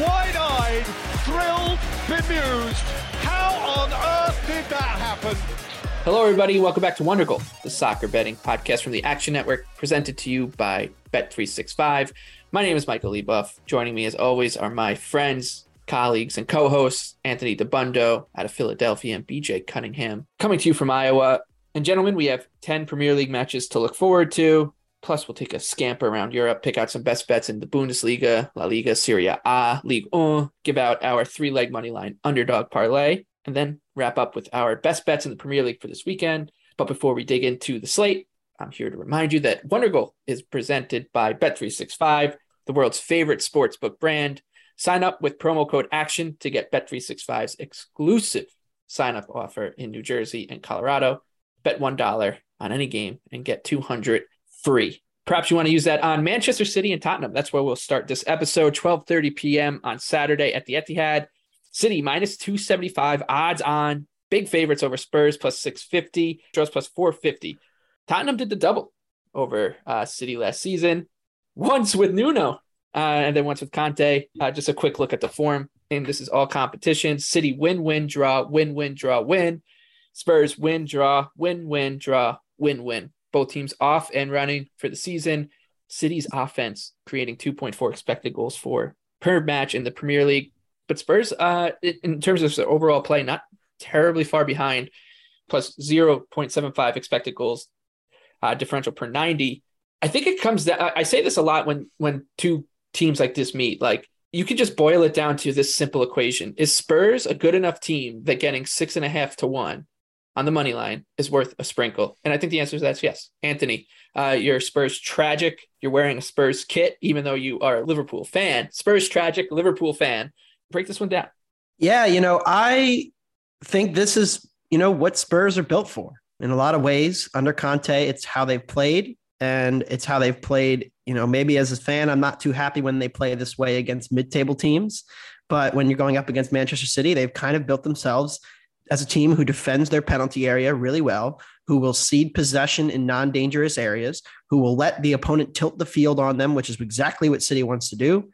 Wide-eyed, thrilled, bemused. How on earth did that happen? Hello, everybody. Welcome back to Wondergoal, the soccer betting podcast from the Action Network, presented to you by Bet365. My name is Michael Leboff. Joining me, as always, are my friends, colleagues, and co-hosts Anthony Dabbundo out of Philadelphia and BJ Cunningham, coming to you from Iowa. And gentlemen, we have 10 Premier League matches to look forward to. Plus, we'll take a scamper around Europe, pick out some best bets in the Bundesliga, La Liga, Serie A, Ligue 1, give out our three leg money line underdog parlay, and then wrap up with our best bets in the Premier League for this weekend. But before we dig into the slate, I'm here to remind you that Wondergoal is presented by Bet365, the world's favorite sportsbook brand. Sign up with promo code ACTION to get Bet365's exclusive sign up offer in New Jersey and Colorado. Bet $1 on any game and get 200 free. Perhaps you want to use that on Manchester City and Tottenham. That's where we'll start this episode, 12:30 p.m. on Saturday at the Etihad. City minus 275 odds on. Big favorites over Spurs plus 650, draws plus 450. Tottenham did the double over uh, City last season, once with Nuno uh, and then once with Conte. Uh, just a quick look at the form. And this is all competition. City win, win, draw, win, win, draw, win. Spurs win, draw, win, win, draw, win, win both teams off and running for the season. City's offense creating 2.4 expected goals for per match in the Premier League. But Spurs, uh, in terms of their overall play, not terribly far behind, plus 0.75 expected goals uh, differential per 90. I think it comes down, I say this a lot when when two teams like this meet. Like you can just boil it down to this simple equation. Is Spurs a good enough team that getting six and a half to one on the money line is worth a sprinkle? And I think the answer is that's yes. Anthony, uh, your Spurs tragic. You're wearing a Spurs kit, even though you are a Liverpool fan. Spurs tragic, Liverpool fan. Break this one down. Yeah, you know, I think this is, you know, what Spurs are built for in a lot of ways. Under Conte, it's how they've played and it's how they've played. You know, maybe as a fan, I'm not too happy when they play this way against mid table teams. But when you're going up against Manchester City, they've kind of built themselves as a team who defends their penalty area really well, who will cede possession in non dangerous areas, who will let the opponent tilt the field on them, which is exactly what City wants to do.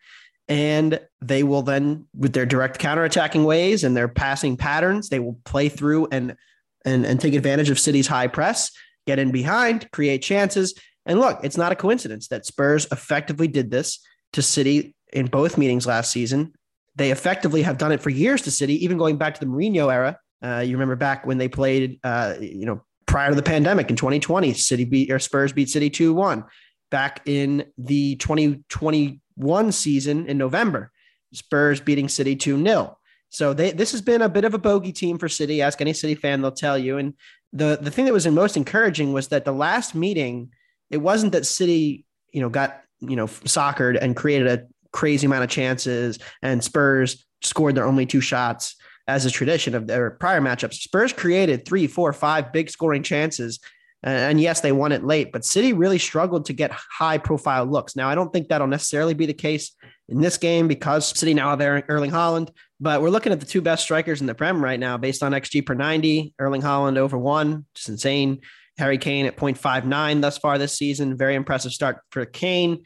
And they will then, with their direct counterattacking ways and their passing patterns, they will play through and and, and take advantage of City's high press, get in behind, create chances. And look, it's not a coincidence that Spurs effectively did this to City in both meetings last season. They effectively have done it for years to City, even going back to the Mourinho era uh, you remember back when they played, uh, you know, prior to the pandemic in 2020, City beat or Spurs beat City 2 1. Back in the 2021 season in November, Spurs beating City 2 0. So they this has been a bit of a bogey team for City. Ask any City fan, they'll tell you. And the the thing that was most encouraging was that the last meeting, it wasn't that City, you know, got you know soccered and created a crazy amount of chances, and Spurs scored their only two shots as a tradition of their prior matchups. Spurs created three, four, five big scoring chances. And yes, they won it late, but City really struggled to get high profile looks. Now, I don't think that'll necessarily be the case in this game because City now have Erling Haaland, but we're looking at the two best strikers in the Prem right now based on XG per 90. Erling Haaland over one, just insane. Harry Kane at 0.59 thus far this season. Very impressive start for Kane.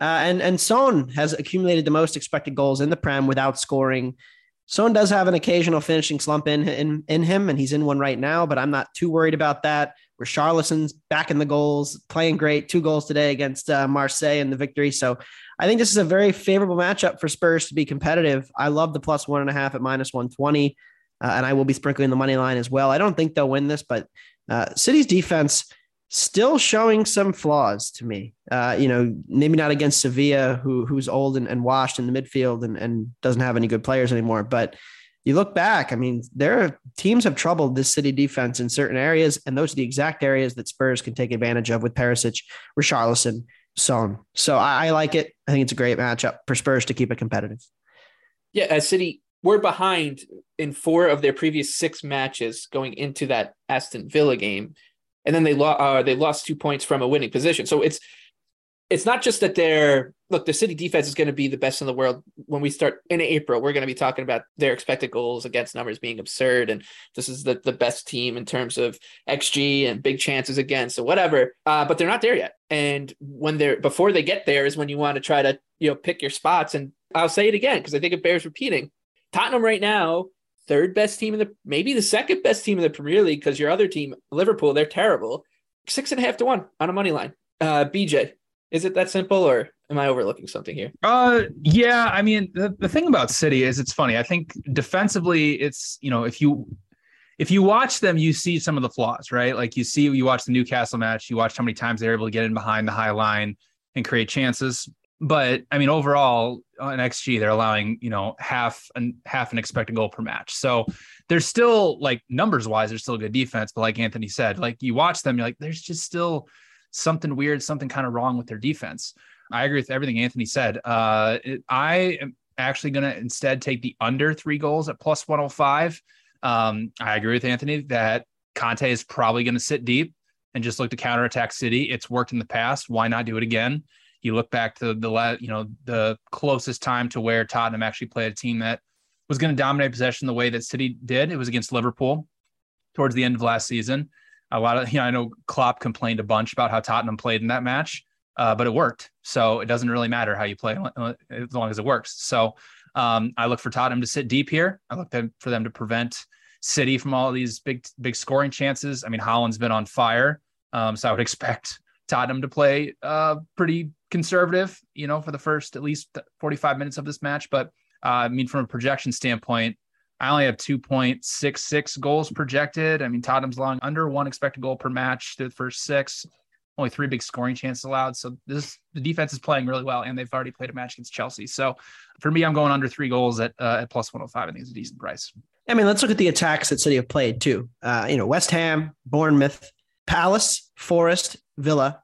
Uh, and, and Son has accumulated the most expected goals in the Prem without scoring. Son does have an occasional finishing slump in, in, in him, and he's in one right now, but I'm not too worried about that. Richarlison's back in the goals, playing great, two goals today against uh, Marseille in the victory. So I think this is a very favorable matchup for Spurs to be competitive. I love the plus one and a half at minus 120, uh, and I will be sprinkling the money line as well. I don't think they'll win this, but uh, City's defense still showing some flaws to me. Uh, you know, maybe not against Sevilla, who who's old and, and washed in the midfield and, and doesn't have any good players anymore, but you look back, I mean, there are teams have troubled this city defense in certain areas, and those are the exact areas that Spurs can take advantage of with Perisic, Richarlison, Son. So I, I like it. I think it's a great matchup for Spurs to keep it competitive. Yeah, as City were behind in four of their previous six matches going into that Aston Villa game, and then they lost. Uh, they lost two points from a winning position. So it's it's not just that they're look, the city defense is going to be the best in the world when we start in April. We're going to be talking about their expected goals against numbers being absurd. And this is the, the best team in terms of XG and big chances against or whatever. Uh, but they're not there yet. And when they're before they get there is when you want to try to, you know, pick your spots. And I'll say it again because I think it bears repeating. Tottenham right now, third best team in the maybe the second best team in the Premier League because your other team, Liverpool, they're terrible. Six and a half to one on a money line. Uh, BJ, is it that simple or am I overlooking something here? Uh yeah, I mean the, the thing about City is it's funny. I think defensively it's, you know, if you if you watch them, you see some of the flaws, right? Like you see, you watch the Newcastle match, you watch how many times they're able to get in behind the high line and create chances. But I mean, overall, on XG, they're allowing you know half and half an expected goal per match. So they're still like numbers wise, they're still good defense. But like Anthony said, like you watch them, you're like, there's just still something weird, something kind of wrong with their defense. I agree with everything Anthony said. Uh, it, I am actually going to instead take the under three goals at plus 105. Um, I agree with Anthony that Conte is probably going to sit deep and just look to counterattack City. It's worked in the past. Why not do it again? You look back to the last, you know the closest time to where Tottenham actually played a team that was going to dominate possession the way that City did. It was against Liverpool towards the end of last season a lot of you know I know Klopp complained a bunch about how Tottenham played in that match, uh, but it worked. So it doesn't really matter how you play as long as it works. So um, I look for Tottenham to sit deep here. I look for them to prevent City from all these big big scoring chances. I mean Haaland's been on fire, um, so I would expect Tottenham to play uh, pretty conservative, you know, for the first at least 45 minutes of this match. But uh, I mean, from a projection standpoint, I only have 2.66 goals projected. I mean, Tottenham's long under one expected goal per match through the first six. Only three big scoring chances allowed. So this the defense is playing really well, and they've already played a match against Chelsea. So for me, I'm going under three goals at uh, at plus 105. I think it's a decent price. I mean, let's look at the attacks that City have played too. Uh, you know, West Ham, Bournemouth, Palace, Forest, Villa,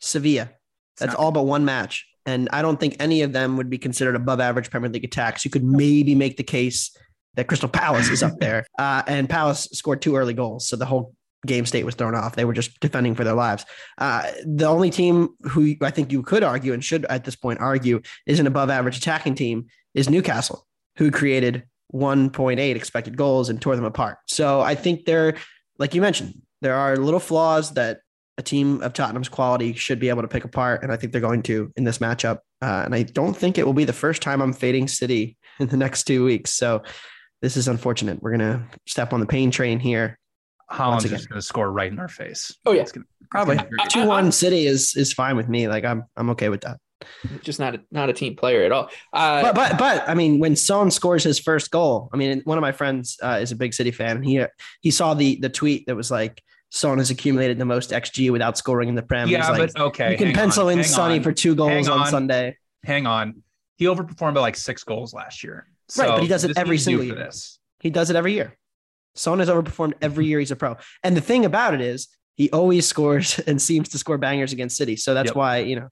Sevilla. That's all but one match. And I don't think any of them would be considered above average Premier League attacks. You could maybe make the case that Crystal Palace is up there. Uh, and Palace scored two early goals. So the whole game state was thrown off. They were just defending for their lives. Uh, the only team who I think you could argue and should at this point argue is an above average attacking team is Newcastle, who created 1.8 expected goals and tore them apart. So I think they're, like you mentioned, there are little flaws that a team of Tottenham's quality should be able to pick apart. And I think they're going to in this matchup. Uh, and I don't think it will be the first time I'm fading City in the next two weeks. So this is unfortunate. We're gonna step on the pain train here. Haaland's just gonna score right in our face. Oh yeah, gonna, probably two one City is is fine with me. Like I'm I'm okay with that. Just not a, not a team player at all. Uh, but but but I mean, when Son scores his first goal, I mean, one of my friends uh, is a big City fan, and he he saw the the tweet that was like. Son has accumulated the most XG without scoring in the Prem. Yeah, like, but okay. You can pencil on, in Sonny on, for two goals on, on Sunday. Hang on. He overperformed by like six goals last year. right, but he does it every single year. This. He does it every year. Son has overperformed every year he's a pro. And the thing about it is, he always scores and seems to score bangers against City. So that's Yep. why, you know,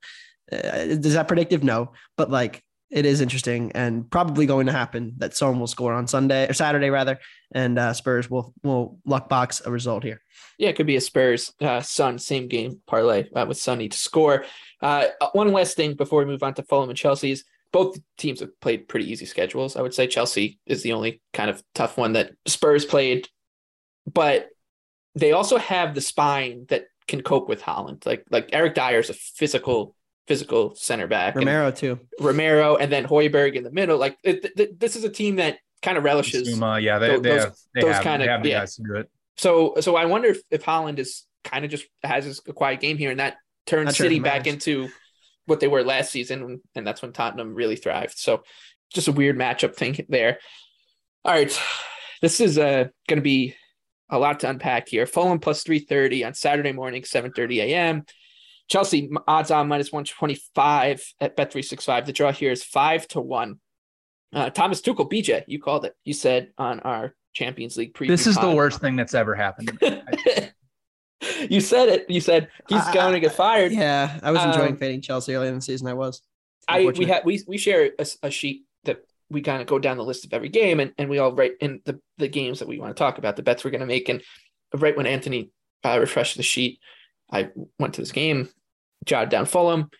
uh, is that predictive? No, but like it is interesting and probably going to happen that someone will score on Sunday or Saturday rather, and uh, Spurs will will luck box a result here. Yeah, it could be a Spurs uh, Son same game parlay uh, with Sunny to score. Uh, one last thing before we move on to Fulham and Chelsea's. Both teams have played pretty easy schedules. I would say Chelsea is the only kind of tough one that Spurs played, but they also have the spine that can cope with Haaland. Like like Eric Dier is a physical physical center back. and Romero too. Romero, and then Hojbjerg in the middle. Like it, th- this is a team that kind of relishes Zuma, yeah, they, those- they have, they those have, kind they of- have yeah. guys to do it. So so I wonder if, if Haaland is kind of just has this- a quiet game here and that turns Not City back into what they were last season and that's when Tottenham really thrived. So just a weird matchup thing there. All right. This is uh going to be a lot to unpack here. Fulham plus 330 on Saturday morning 7:30 a.m. Chelsea odds on minus 125 at Bet365. The draw here is 5 to 1. Uh, Thomas Tuchel, BJ, you called it. You said on our Champions League preview. This is the worst thing that's ever happened. you said it. You said he's I- going to get fired. Yeah, I was enjoying Um, fading Chelsea early in the season. I was. I we had we we share a, a sheet that we kind of go down the list of every game and, and we all write in the, the games that we want to talk about, the bets we're going to make. And right when Anthony uh, refreshed the sheet, I went to this game, jotted down Fulham,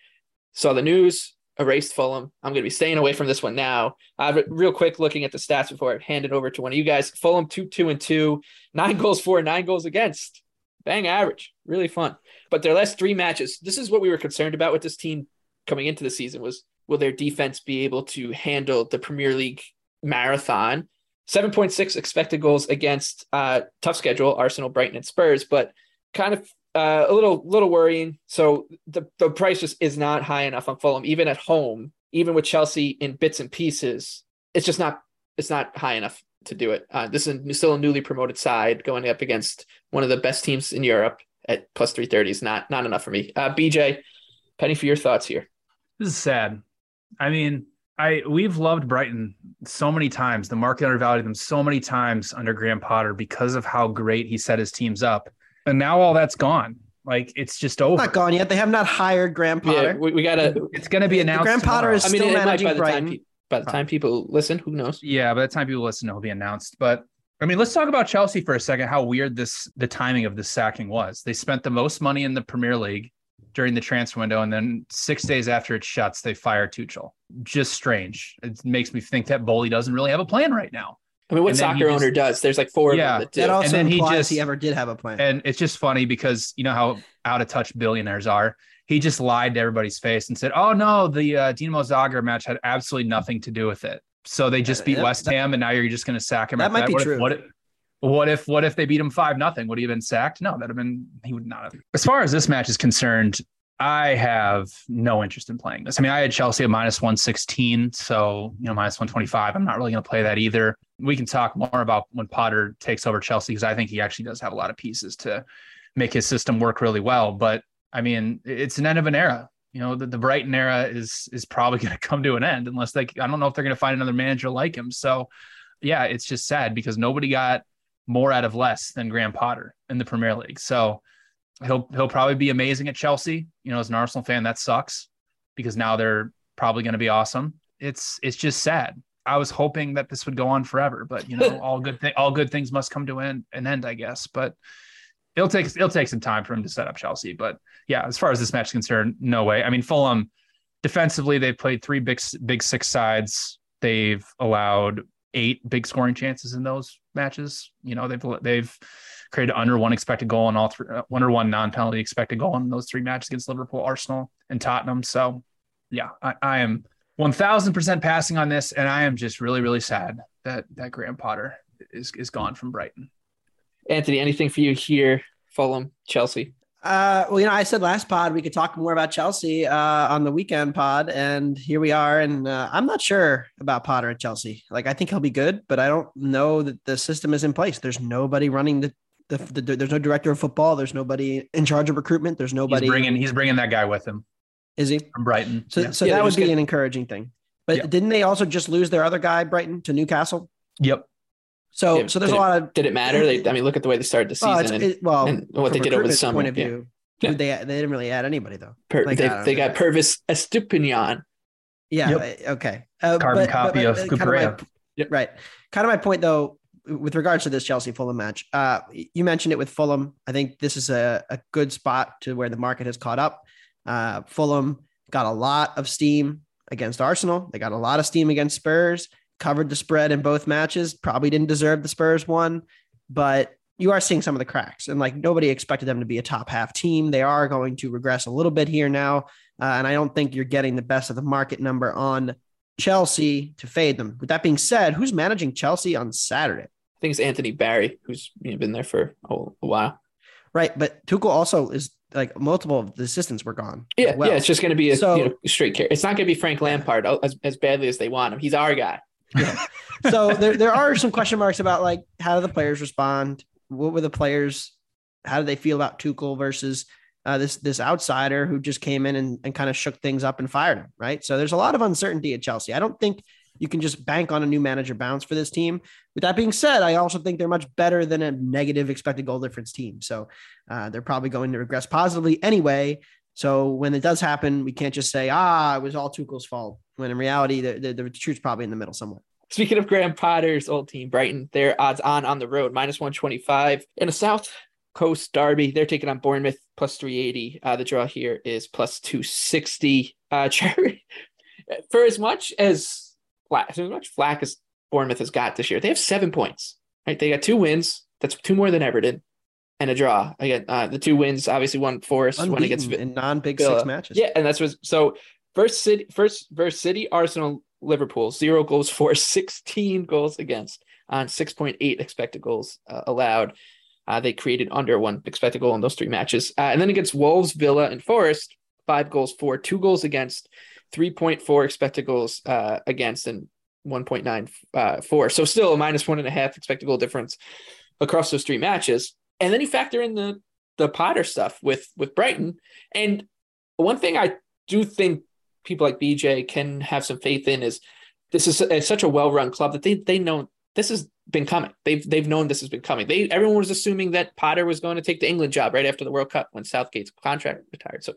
saw the news, erased Fulham. I'm going to be staying away from this one now. Uh, real quick, looking at the stats before I hand it over to one of you guys. Fulham two two and two, nine goals for, nine goals against. Bang average, really fun. But their last three matches, this is what we were concerned about with this team coming into the season was will their defense be able to handle the Premier League marathon? 7.6 expected goals against uh, tough schedule, Arsenal, Brighton, and Spurs, but kind of uh, a little little worrying. So the, the price just is not high enough on Fulham, even at home, even with Chelsea in bits and pieces. It's just not it's not high enough to do it. Uh, this is still a newly promoted side going up against one of the best teams in Europe at plus 330 is not not enough for me. Uh, BJ, Penny, for your thoughts here. This is sad. I mean, I we've loved Brighton so many times. The market undervalued them so many times under Graham Potter because of how great he set his teams up. And now all that's gone. Like it's just over. Not gone yet. They have not hired Graham Potter. Yeah, we, we gotta. It's going to be announced. Graham Potter tomorrow. is I mean, still it might managing by the time by the time people listen, who knows? Yeah, by the time people listen, it'll be announced. But I mean, let's talk about Chelsea for a second. How weird this the timing of this sacking was. They spent the most money in the Premier League during the transfer window, and then six days after it shuts, they fire Tuchel. Just strange. It makes me think that Boehly doesn't really have a plan right now. I mean, what And then he soccer just- owner does? There's like four Yeah, of them that do. That also then he just- he ever did have a plan. And it's just funny because you know how out of touch billionaires are. He just lied to everybody's face and said, "Oh no, the uh, Dinamo Zagreb match had absolutely nothing to do with it." So they just Uh, beat yeah, West that- Ham, and now you're just going to sack him. That after might be what true. If, what, if, what if what if they beat him five nothing? Would he have been sacked? No, that'd have been he would not have. As far as this match is concerned, I have no interest in playing this. I mean, I had Chelsea at minus 116, so you know, minus 125. I'm not really going to play that either. We can talk more about when Potter takes over Chelsea because I think he actually does have a lot of pieces to make his system work really well. But I mean, it's an end of an era. You know, the, the Brighton era is is probably going to come to an end unless they. I don't know if they're going to find another manager like him. So, yeah, it's just sad because nobody got more out of less than Graham Potter in the Premier League. So he'll he'll probably be amazing at Chelsea. You know, as an Arsenal fan, that sucks because now they're probably going to be awesome. It's it's just sad. I was hoping that this would go on forever, but you know, all good thi- all good things must come to an, an end, I guess. But it'll take it'll take some time for him to set up Chelsea. But yeah, as far as this match is concerned, no way. I mean, Fulham defensively, they've played three big big six sides. They've allowed eight big scoring chances in those matches. You know, they've they've created under one expected goal in all three, uh, under one non penalty expected goal in those three matches against Liverpool, Arsenal, and Tottenham. So, yeah, I, I am one thousand percent passing on this, and I am just really really sad that that Graham Potter is is gone from Brighton. Anthony, anything for you here? Fulham, Chelsea. Uh, well, you know, I said last pod we could talk more about Chelsea uh, on the weekend pod, and here we are. And uh, I'm not sure about Potter at Chelsea. Like, I think he'll be good, but I don't know that the system is in place. There's nobody running the, the, the there's no director of football. There's nobody in charge of recruitment. There's nobody. He's bringing he's bringing that guy with him is he? from Brighton. So, Yeah. so Yeah, that would be gonna- an encouraging thing. But Yep. didn't they also just lose their other guy, Brighton, to Newcastle? Yep. So, Yeah, so there's did a lot of Did it matter? They, I mean, look at the way they started the well, season. it's, and it, well, and what they did over the summer, Point of yeah. view, Yeah. they they didn't really add anybody though. per, like, they, they know. got Pervis Estupiñán. Yeah. Yep. Okay. Uh, Carbon copy of kind my- Yep. Right. Kind of my point though, with regards to this Chelsea Fulham match. Uh, you mentioned it with Fulham. I think this is a, a good spot to where the market has caught up. Uh, Fulham got a lot of steam against Arsenal. They got a lot of steam against Spurs. Covered the spread in both matches. Probably didn't deserve the Spurs one, but you are seeing some of the cracks. And like nobody expected them to be a top half team. They are going to regress a little bit here now. Uh, and I don't think you're getting the best of the market number on Chelsea to fade them. With that being said, who's managing Chelsea on Saturday? I think it's Anthony Barry, who's you know, been there for a, a while. Right, but Tuchel also is like multiple of the assistants were gone. Yeah, well. yeah, it's just going to be a So- you know, straight care. It's not going to be Frank Lampard as, as badly as they want him. He's our guy. so there, there are some question marks about like how do the players respond? What were the players? How do they feel about Tuchel versus uh, this this outsider who just came in and, and kind of shook things up and fired him? Right. So there's a lot of uncertainty at Chelsea. I don't think you can just bank on a new manager bounce for this team. With that being said, I also think they're much better than a negative expected goal difference team. So uh, they're probably going to regress positively anyway. So when it does happen, we can't just say, ah, it was all Tuchel's fault. When in reality, the, the, the truth's probably in the middle somewhere. Speaking of Graham Potter's old team, Brighton, their odds on on the road minus 125 in a South Coast derby. They're taking on Bournemouth plus 380. Uh, the draw here is plus 260. Uh, Cherry, for as much as as much flack as Bournemouth has got this year, they have seven points. Right, they got two wins. That's two more than Everton, and a draw. Again, uh, the two wins obviously one Forest, one against in non-big Villa. six matches. Yeah, and that's what. So first city, first versus City, Arsenal, Liverpool, zero goals for, sixteen goals against on six point eight expected goals uh, allowed. Uh, they created under one expected goal in those three matches, uh, and then against Wolves, Villa, and Forest, five goals for, two goals against, three point four expected goals uh, against, and 1.94. uh. So still a minus one and a half expected goal difference across those three matches. And then you factor in the the Potter stuff with with Brighton, and one thing I do think people like BJ can have some faith in is this is a, such a well run club that they they know this has been coming. They've they've known this has been coming. They everyone was assuming that Potter was going to take the England job right after the World Cup when Southgate's contract retired. So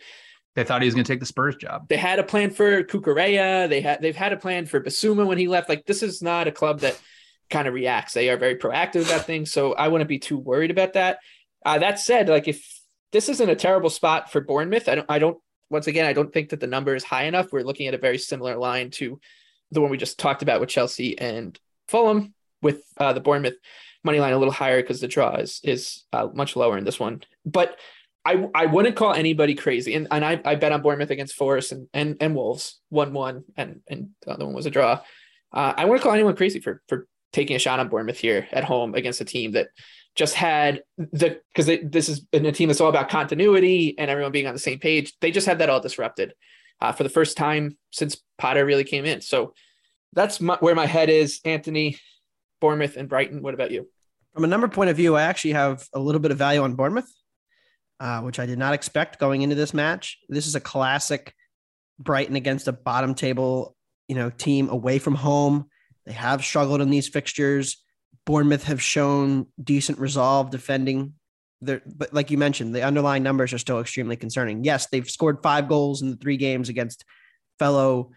They thought he was going to take the Spurs job. they had a plan for Cucurella. They had they've had a plan for Bissouma when he left. Like this is not a club that kind of reacts. They are very proactive about things. So I wouldn't be too worried about that. Uh, that said, like if this isn't a terrible spot for Bournemouth, I don't I don't once again I don't think that the number is high enough. We're looking at a very similar line to the one we just talked about with Chelsea and Fulham, with uh, the Bournemouth money line a little higher because the draw is is uh, much lower in this one. But I I wouldn't call anybody crazy, and and I, I bet on Bournemouth against Forest and and, and Wolves one one, and and the other one was a draw. Uh, I wouldn't call anyone crazy for for taking a shot on Bournemouth here at home against a team that just had the because this is a team that's all about continuity and everyone being on the same page. They just had that all disrupted uh, for the first time since Potter really came in. So that's my, where my head is. Anthony, Bournemouth, and Brighton. What about you? From a number point of view, I actually have a little bit of value on Bournemouth, uh, which I did not expect going into this match. This is a classic Brighton against a bottom table, you know, team away from home. They have struggled in these fixtures. Bournemouth have shown decent resolve defending. Their, but like you mentioned, the underlying numbers are still extremely concerning. Yes, they've scored five goals in the three games against fellow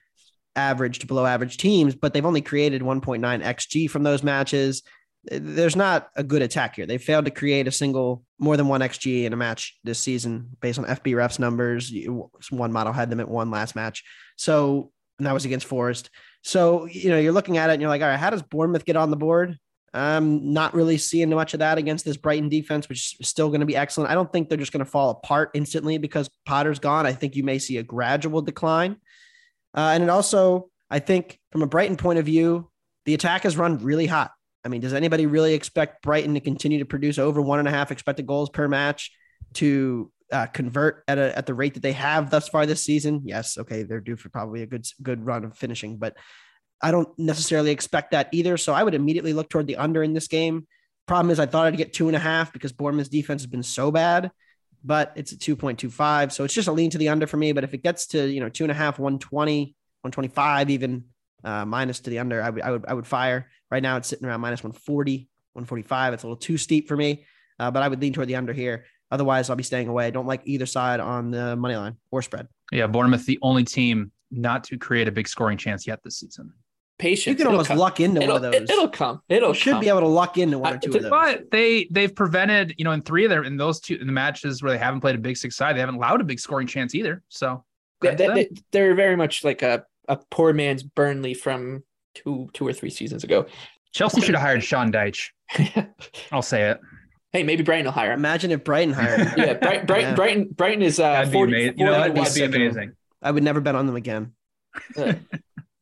average to below average teams, but they've only created 1.9 xG from those matches. There's not a good attack here. They failed to create a single more than one xG in a match this season based on FBref's numbers. One model had them at one last match. So, and that was against Forest. So, you know, you're looking at it and you're like, all right, how does Bournemouth get on the board? I'm not really seeing much of that against this Brighton defense, which is still going to be excellent. I don't think they're just going to fall apart instantly because Potter's gone. I think you may see a gradual decline. Uh, and it also, I think, from a Brighton point of view, the attack has run really hot. I mean, does anybody really expect Brighton to continue to produce over one and a half expected goals per match to uh, convert at a, at the rate that they have thus far this season? Yes, okay, they're due for probably a good good run of finishing, but I don't necessarily expect that either. So I would immediately look toward the under in this game. Problem is, I thought I'd get two and a half because Bournemouth's defense has been so bad, but it's a 2.25. So it's just a lean to the under for me. But if it gets to, you know, two and a half, 120, 125, even, uh, minus to the under, I would, I would, I would fire. Right now, it's sitting around minus 140, 145. It's a little too steep for me, uh, but I would lean toward the under here. Otherwise, I'll be staying away. I don't like either side on the money line or spread. Yeah, Bournemouth, the only team not to create a big scoring chance yet this season. Patience. You can It'll almost come. luck into It'll, one of those. it- it'll come. It'll you should come. be able to luck into one or two to- of those. But they they've prevented, you know, in three of their in those two in the matches where they haven't played a big six side, they haven't allowed a big scoring chance either. So they, they, they're very much like a, a poor man's Burnley from two two or three seasons ago. Chelsea should have hired Sean Dyche. I'll say it. hey, maybe Brighton will hire him. Imagine if Brighton hired him. Yeah, Brighton, Brighton, Yeah. Brighton, Brighton is uh, That'd be 40, amazing. You know, that'd be amazing. I would never bet on them again.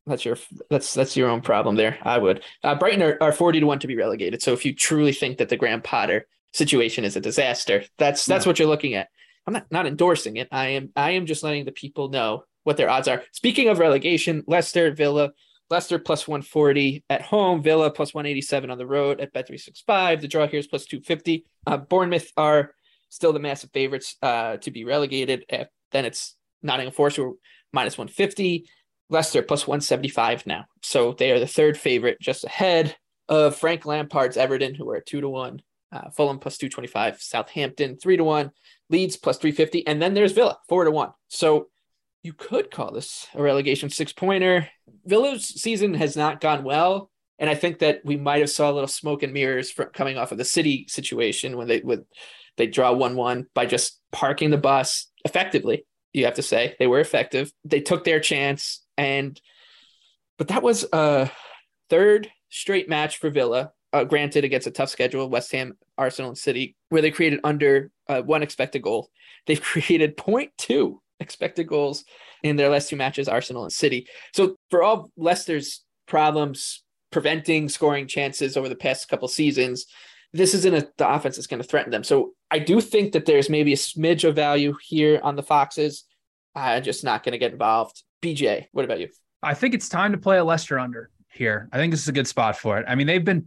That's your that's that's your own problem there. I would. Uh, Brighton are, are forty to one to be relegated. So if you truly think that the Graham Potter situation is a disaster, that's that's what you're looking at. I'm not not endorsing it. I am I am just letting the people know what their odds are. Speaking of relegation, Leicester, Villa, Leicester plus 140 at home, Villa plus 187 on the road at Bet365. The draw here is plus 250. Uh, Bournemouth are still the massive favorites uh, to be relegated. Uh, then it's Nottingham Forest who are minus 150. Leicester plus 175 now. So they are the third favorite, just ahead of Frank Lampard's Everton, who are two to one. Uh, Fulham plus 225, Southampton three to one, Leeds plus 350, and then there's Villa four to one. So you could call this a relegation six pointer. Villa's season has not gone well, and I think that we might have saw a little smoke and mirrors from coming off of the City situation when they would they draw one one by just parking the bus effectively. You have to say they were effective. They took their chance, and but that was a third straight match for Villa. Uh, granted, against a tough schedule, West Ham, Arsenal, and City, where they created under uh, one expected goal. They've created 0.2 expected goals in their last two matches, Arsenal and City. So for all Leicester's problems preventing scoring chances over the past couple seasons, this isn't a, the offense that's going to threaten them. So I do think that there's maybe a smidge of value here on the Foxes. I'm just not going to get involved. BJ, what about you? I think it's time to play a Leicester under here. I think this is a good spot for it. I mean, they've been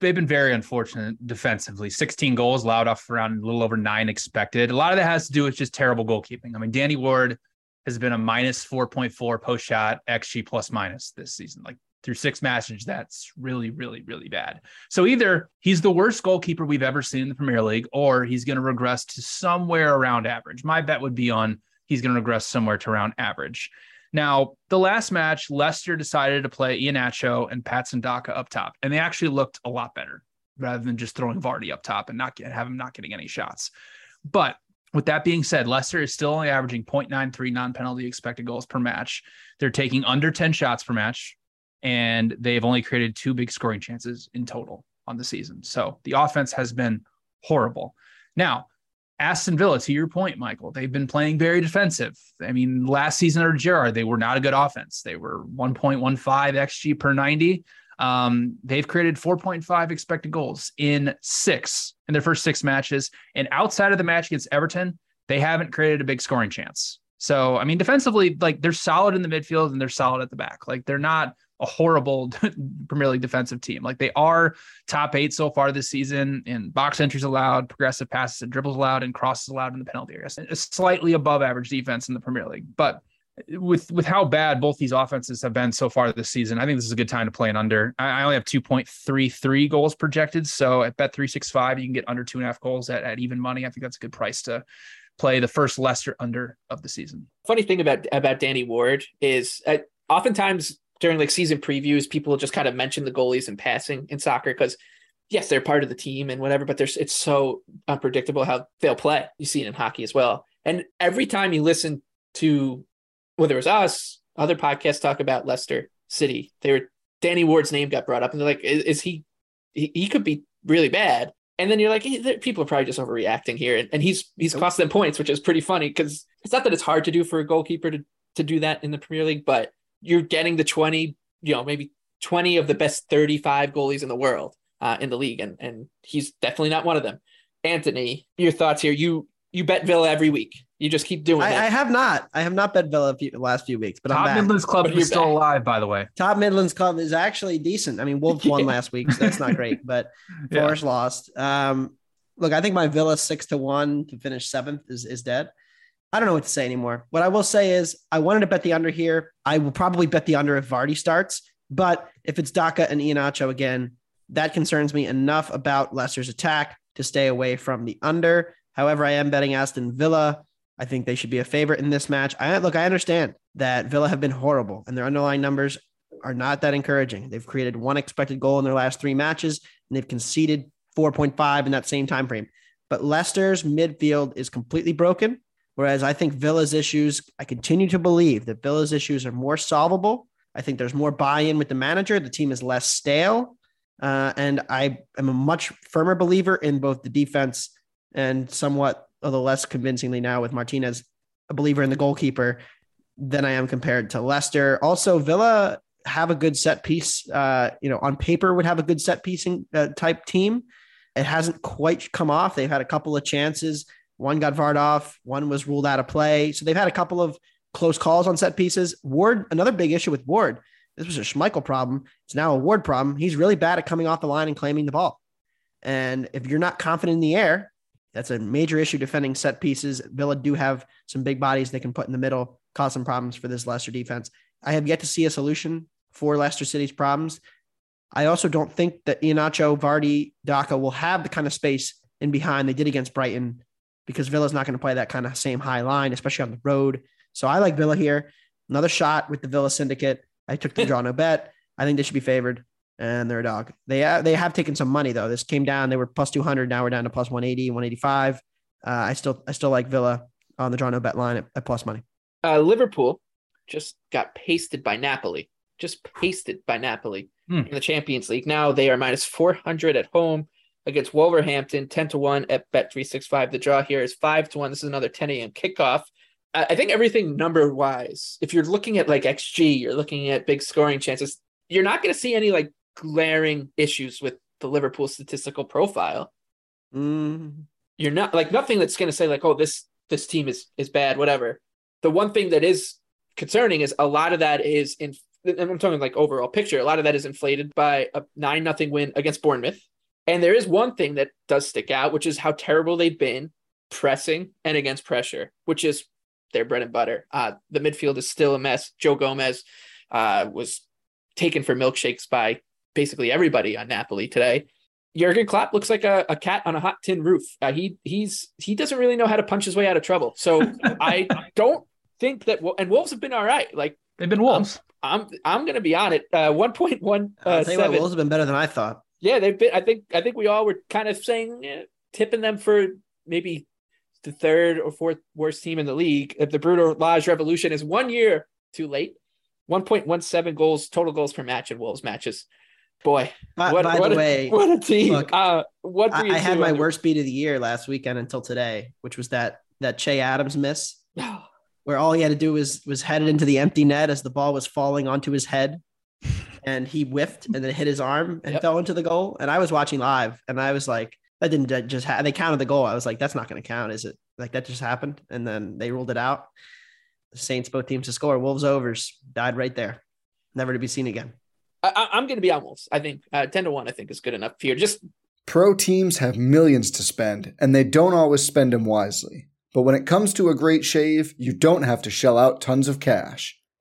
they've been very unfortunate defensively. 16 goals allowed off around a little over nine expected. A lot of that has to do with just terrible goalkeeping. I mean, Danny Ward has been a minus 4.4 post shot XG plus minus this season. Like through six matches, that's really, really, really bad. So either he's the worst goalkeeper we've ever seen in the Premier League, or he's going to regress to somewhere around average. My bet would be on he's going to regress somewhere to around average. Now, the last match, Leicester decided to play Iheanacho and Patson Daka up top, and they actually looked a lot better rather than just throwing Vardy up top and not get, have him not getting any shots. But with that being said, Leicester is still only averaging 0.93 non-penalty expected goals per match. They're taking under 10 shots per match, and they've only created two big scoring chances in total on the season. So the offense has been horrible. Now, Aston Villa, to your point, Michael, they've been playing very defensive. I mean, last season under Gerrard, they were not a good offense. They were 1.15 XG per 90. Um, they've created 4.5 expected goals in six in their first six matches. And outside of the match against Everton, they haven't created a big scoring chance. So, I mean, defensively, like they're solid in the midfield and they're solid at the back. Like they're not a horrible Premier League defensive team. Like they are top eight so far this season in box entries allowed, progressive passes and dribbles allowed, and crosses allowed in the penalty area. A slightly above average defense in the Premier League. But with with how bad both these offenses have been so far this season, I think this is a good time to play an under. I, I only have 2.33 goals projected. So at bet 365, you can get under two and a half goals at, at even money. I think that's a good price to play the first Leicester under of the season. Funny thing about about Danny Ward is uh, oftentimes during like season previews, people just kind of mention the goalies in passing in soccer because yes, they're part of the team and whatever, but there's it's so unpredictable how they'll play. You see it in hockey as well. And every time you listen to whether it was us, other podcasts talk about Leicester City, they were Danny Ward's name got brought up and they're like, is, is he, he he could be really bad. And then you're like, hey, people are probably just overreacting here. And, and he's he's cost them points, which is pretty funny because it's not that it's hard to do for a goalkeeper to, to do that in the Premier League, but you're getting the 20, you know, maybe 20 of the best 35 goalies in the world uh, in the league. And, and he's definitely not one of them. Anthony, your thoughts here. You you bet Villa every week. You just keep doing I, it. I have not. I have not bet Villa the last few weeks, but Top I'm back. Midlands Club But is still back. alive, by the way. Top Midlands Club is actually decent. I mean, Wolves won last week, so that's not great, but Yeah. Forest lost. Um, look, I think my Villa six to one to finish seventh is, is dead. I don't know what to say anymore. What I will say is I wanted to bet the under here. I will probably bet the under if Vardy starts But if it's Daka and Iheanacho again, that concerns me enough about Leicester's attack to stay away from the under. However, I am betting Aston Villa. I think they should be a favorite in this match. I look, I understand that Villa have been horrible and their underlying numbers are not that encouraging. They've created one expected goal in their last three matches and they've conceded 4.5 in that same time frame. But Leicester's midfield is completely broken. Whereas I think Villa's issues, I continue to believe that Villa's issues are more solvable. I think there's more buy in with the manager. The team is less stale. Uh, and I am a much firmer believer in both the defense and somewhat, although less convincingly now with Martinez, a believer in the goalkeeper than I am compared to Leicester. Also, Villa have a good set piece. Uh, you know, on paper would have a good set piecing uh, type team. It hasn't quite come off. They've had a couple of chances. One got varred off. One was ruled out of play. So they've had a couple of close calls on set pieces. Ward, another big issue with Ward. This was a Schmeichel problem. It's now a Ward problem. He's really bad at coming off the line and claiming the ball. And if you're not confident in the air, that's a major issue defending set pieces. Villa do have some big bodies they can put in the middle, cause some problems for this Leicester defense. I have yet to see a solution for Leicester City's problems. I also don't think that Iheanacho, Vardy, Daka will have the kind of space in behind they did against Brighton because Villa's not going to play that kind of same high line, especially on the road. So I like Villa here. Another shot with the Villa syndicate. I took the draw no bet. I think they should be favored, and they're a dog. They uh, they have taken some money though. This came down. They were plus two hundred. Now we're down to plus 180, 185. Uh, I still I still like Villa on the draw no bet line at, at plus money. Uh, Liverpool just got pasted by Napoli. Just pasted by Napoli Hmm. in the Champions League. Now they are minus 400 at home against Wolverhampton, 10 to 1 at Bet365. The draw here is 5 to 1. This is another 10 a.m. kickoff. I think everything number wise, if you're looking at like XG, you're looking at big scoring chances, you're not going to see any like glaring issues with the Liverpool statistical profile. Mm, You're not like nothing that's going to say like, oh, this this team is is bad, whatever. The one thing that is concerning is a lot of that is in. And I'm talking like overall picture. A lot of that is inflated by a nine nothing win against Bournemouth. And there is one thing that does stick out, which is how terrible they've been pressing and against pressure, which is their bread and butter. Uh, the midfield is still a mess. Joe Gomez uh, was taken for milkshakes by basically everybody on Napoli today. Jurgen Klopp looks like a, a cat on a hot tin roof. Uh, he he's he doesn't really know how to punch his way out of trouble. So I don't think that and Wolves have been all right. Like They've been wolves. I'm I'm gonna be on it. Uh, one point one I'll uh, tell you what, seven. Wolves have been better than I thought. Yeah, they've been. I think. I think we all were kind of saying, tipping them for maybe the third or fourth worst team in the league. If the Bruno Lage revolution is one year too late, one point one seven goals total goals per match in Wolves matches. Boy, By, what, by what the a, way, what a team! look, uh, what I, I had my worst beat of the year last weekend until today, which was that that Che Adams miss, where all he had to do was was head it into the empty net as the ball was falling onto his head, and he whiffed and then hit his arm and Yep. fell into the goal. And I was watching live, and I was like, that didn't ju- just ha- they counted the goal. I was like, that's not going to count, is it? Like that just happened, and then they ruled it out. The Saints both teams to score. Wolves overs died right there, never to be seen again. I, I- I'm going to be on Wolves. I think uh, ten to one. I think is good enough here. Just Pro teams have millions to spend, and they don't always spend them wisely. But when it comes to a great shave, you don't have to shell out tons of cash.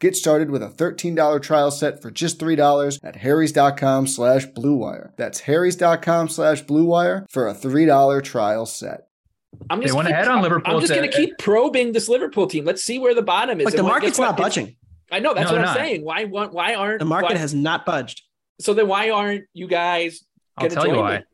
Get started with a $13 trial set for just $3 at harrys.com slash bluewire. That's harrys.com slash bluewire for a $3 trial set. I'm They just went keep- ahead on Liverpool I'm just going to- to keep probing this Liverpool team. Let's see where the bottom is. But the market's what? not budging. I know that's No, what I'm not. saying. Why why, why aren't The market why- has not budged. so then why aren't you guys I'll tell you why. me?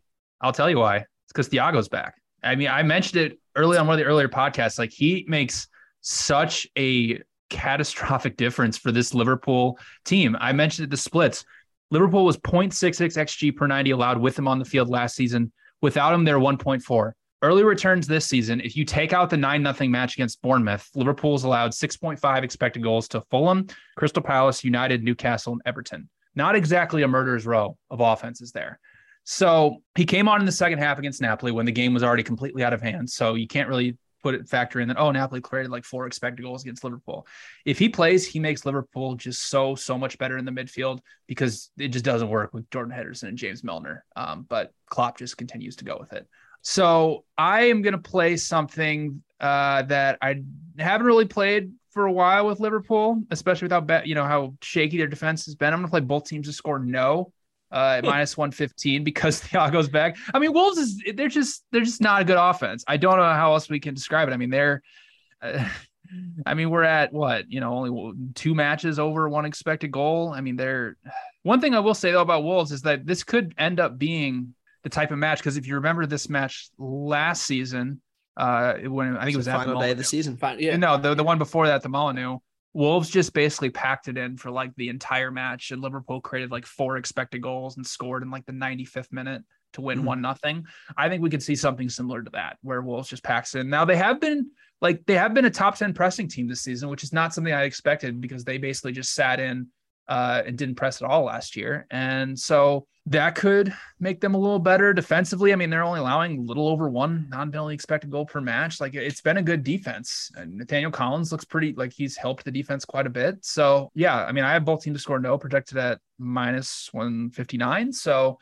I'll tell you why. It's because Thiago's back. I mean, I mentioned it early on one of the earlier podcasts. Like he makes such a catastrophic difference for this Liverpool team. I mentioned the splits. Liverpool was 0.66 XG per 90 allowed with him on the field last season. Without him, they're 1.4. Early returns this season, if you take out the 9 0 match against Bournemouth, Liverpool's allowed 6.5 expected goals to Fulham, Crystal Palace, United, Newcastle, and Everton. Not exactly a murderer's row of offenses there. So he came on in the second half against Napoli when the game was already completely out of hand. So you can't really put it factor in that oh Napoli created like four expected goals against Liverpool. If he plays, he makes Liverpool just so so much better in the midfield because it just doesn't work with Jordan Henderson and James Milner. Um, but Klopp just continues to go with it. So I am to play something uh, that I haven't really played for a while with Liverpool, especially without you know how shaky their defense has been. I'm to play both teams to score no uh, at minus 115 because Thiago's back. I mean, Wolves is they're just they're just not a good offense. I don't know how else we can describe it. I mean, they're uh, I mean, we're at what, you know, only two matches over one expected goal. I mean, they're one thing I will say though about Wolves is that this could end up being the type of match because if you remember this match last season, uh, when I think it was the final day of the season. yeah. No, the, the one before that, the Molineux, Wolves just basically packed it in for like the entire match, and Liverpool created like four expected goals and scored in like the 95th minute to win Mm-hmm. one nothing. I think we could see something similar to that, where Wolves just packs in. Now they have been like they have been a top 10 pressing team this season, which is not something I expected because they basically just sat in uh, and didn't press at all last year, and so that could make them a little better defensively. I mean, they're only allowing a little over one non-penalty expected goal per match. Like it's been a good defense. And Nathaniel Collins looks pretty like he's helped the defense quite a bit. So yeah, I mean, I have both teams to score no projected at minus 159. So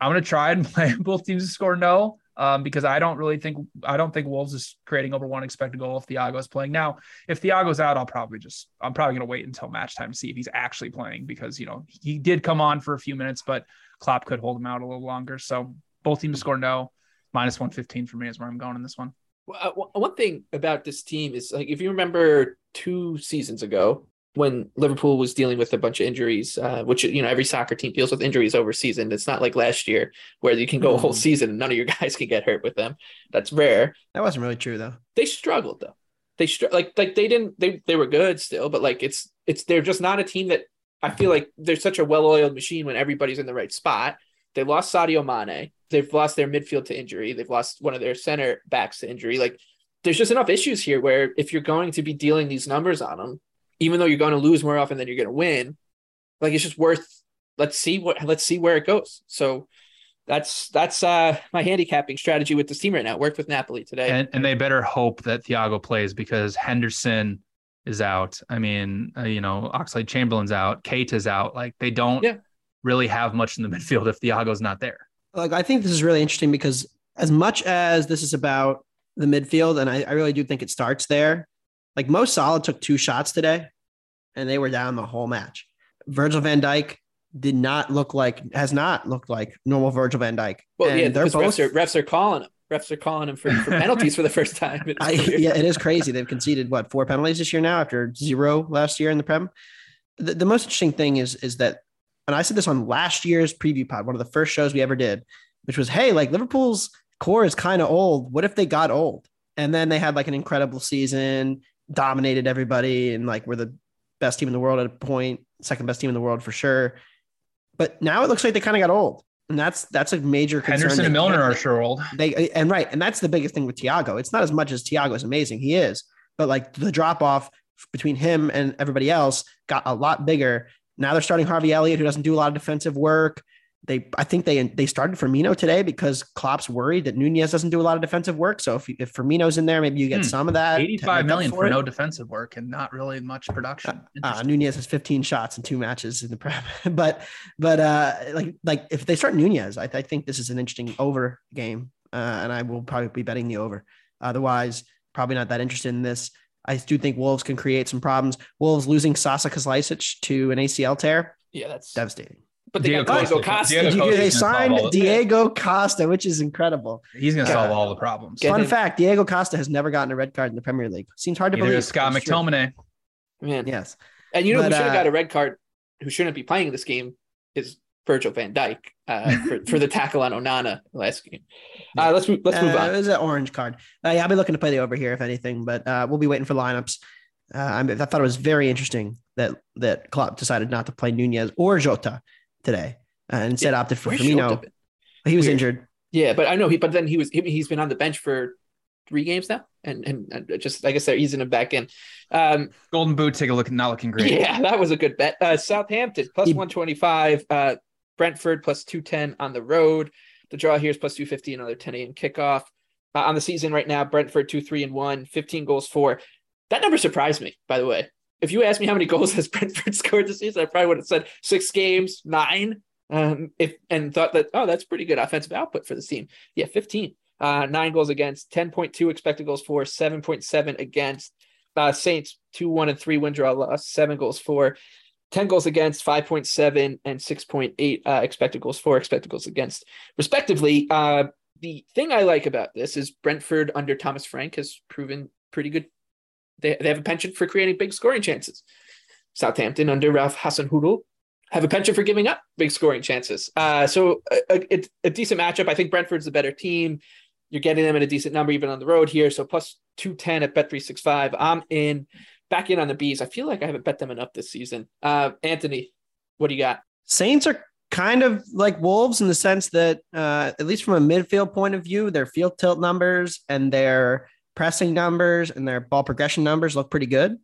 I'm gonna try and play both teams to score no. Um, because I don't really think I don't think Wolves is creating over one expected goal if Thiago is playing. Now, if Thiago's out, I'll probably just I'm probably gonna wait until match time to see if he's actually playing because you know he did come on for a few minutes, but Klopp could hold him out a little longer. So both teams score no. Minus 115 for me is where I'm going in this one. Well, uh, one- one thing about this team is like if you remember two seasons ago when Liverpool was dealing with a bunch of injuries, uh, which you know every soccer team deals with injuries over season. It's not like last year where you can go a whole Mhm. season and none of your guys can get hurt with them. That's rare. That wasn't really true though. They struggled though. They str- like like they didn't they they were good still, but like it's it's they're just not a team that I feel like they're such a well-oiled machine when everybody's in the right spot. They lost Sadio Mane. They've lost their midfield to injury. They've lost one of their center backs to injury. Like there's just enough issues here where if you're going to be dealing these numbers on them, even though you're going to lose more often than you're going to win, like it's just worth. Let's see what. Let's see where it goes. So that's that's uh my handicapping strategy with this team right now. Worked with Napoli today. And, and they better hope that Thiago plays because Henderson is out. I mean, uh, you know, Oxlade Chamberlain's out, Keita is out. Like they don't Yeah. really have much in the midfield if Thiago's not there. Like I think this is really interesting because as much as this is about the midfield, and I, I really do think it starts there. Like Mo Salah took two shots today, and they were down the whole match. Virgil Van Dijk did not look like has not looked like normal Virgil Van Dijk. well, and yeah, they're both. refs are, refs are calling him. Refs are calling him for, for penalties for the first time. I, yeah, it is crazy. They've conceded what four penalties this year now after zero last year in the Prem. The, the most interesting thing is is that, and I said this on last year's preview pod, one of the first shows we ever did, which was, hey, like Liverpool's core is kind of old. What if they got old? And then they had like an incredible season, dominated everybody, and like were the best team in the world at a point, second best team in the world for sure. But now it looks like they kind of got old, and that's that's a major concern. Henderson and Milner are sure old. they and right, and that's the biggest thing with Thiago. It's not as much as Thiago is amazing. He is, but like the drop off between him and everybody else got a lot bigger. Now they're starting Harvey Elliott, who doesn't do a lot of defensive work. They, I think they they started Firmino today because Klopp's worried that Nunez doesn't do a lot of defensive work. So if if Firmino's in there, maybe you get Hmm. some of that. to 85 make up million for it. no defensive work and not really much production. Uh, Interesting. Nunez has 15 shots in two matches in the prep, but but uh, like like if they start Nunez, I, I think this is an interesting over game, uh, and I will probably be betting the over. Otherwise, probably not that interested in this. I do think Wolves can create some problems. Wolves losing Sasa Kalajdzic to an ACL tear, yeah, that's devastating. But they Diego got Diego Costa. Costa. Diego Did you Costa's hear they signed Diego Costa, which is incredible. He's going to solve all the problems. Fun him. fact: Diego Costa has never gotten a red card in the Premier League. Seems hard to Neither believe. Scott but it's true. McTominay. Man. Yes. And you know But, who should have uh, got a red card, who shouldn't be playing this game, is Virgil Van Dijk uh, for, for the tackle on Onana last game. Uh, let's move, let's move Uh, on. It was an orange card. Uh, yeah, I'll be looking to play the over here if anything, but uh, we'll be waiting for lineups. Uh, I, mean, I thought it was very interesting that that Klopp decided not to play Nunez or Jota today, uh, and instead opted for Where's Firmino. He was Weird. injured. Yeah, but I know he. But then he was. He, he's been on the bench for three games now, and and, and just I guess they're easing him back in. Um, Golden boot, take a look. At not looking great. Yeah, that was a good bet. Uh, Southampton 125. Uh, Brentford plus 210 on the road. The draw here is plus 250, another 10 a.m. kickoff. Uh, on the season right now, Brentford 2 3 and 1, 15 goals for. That number surprised me, by the way. If you asked me how many goals has Brentford scored this season, I probably would have said six games, nine. Um, if and thought that, oh, that's pretty good offensive output for this team. Yeah, 15. Uh, nine goals against, 10.2 expected goals for, 7.7 against. Uh, Saints 2 1 and 3 win draw loss, seven goals for, 10 goals against, 5.7 and 6.8 uh, expected goals for, expected goals against, respectively. Uh, the thing I like about this is Brentford under Thomas Frank has proven pretty good. They, they have a penchant for creating big scoring chances. Southampton under Ralph Hasenhüttl have a penchant for giving up big scoring chances. Uh, so a, a, a decent matchup. I think Brentford's the better team. You're getting them at a decent number even on the road here. So plus 210 at Bet365. I'm in back in on the bees. I feel like I haven't bet them enough this season. Uh, Anthony, what do you got? Saints are kind of like Wolves in the sense that, uh, at least from a midfield point of view, their field tilt numbers and their pressing numbers and their ball progression numbers look pretty good.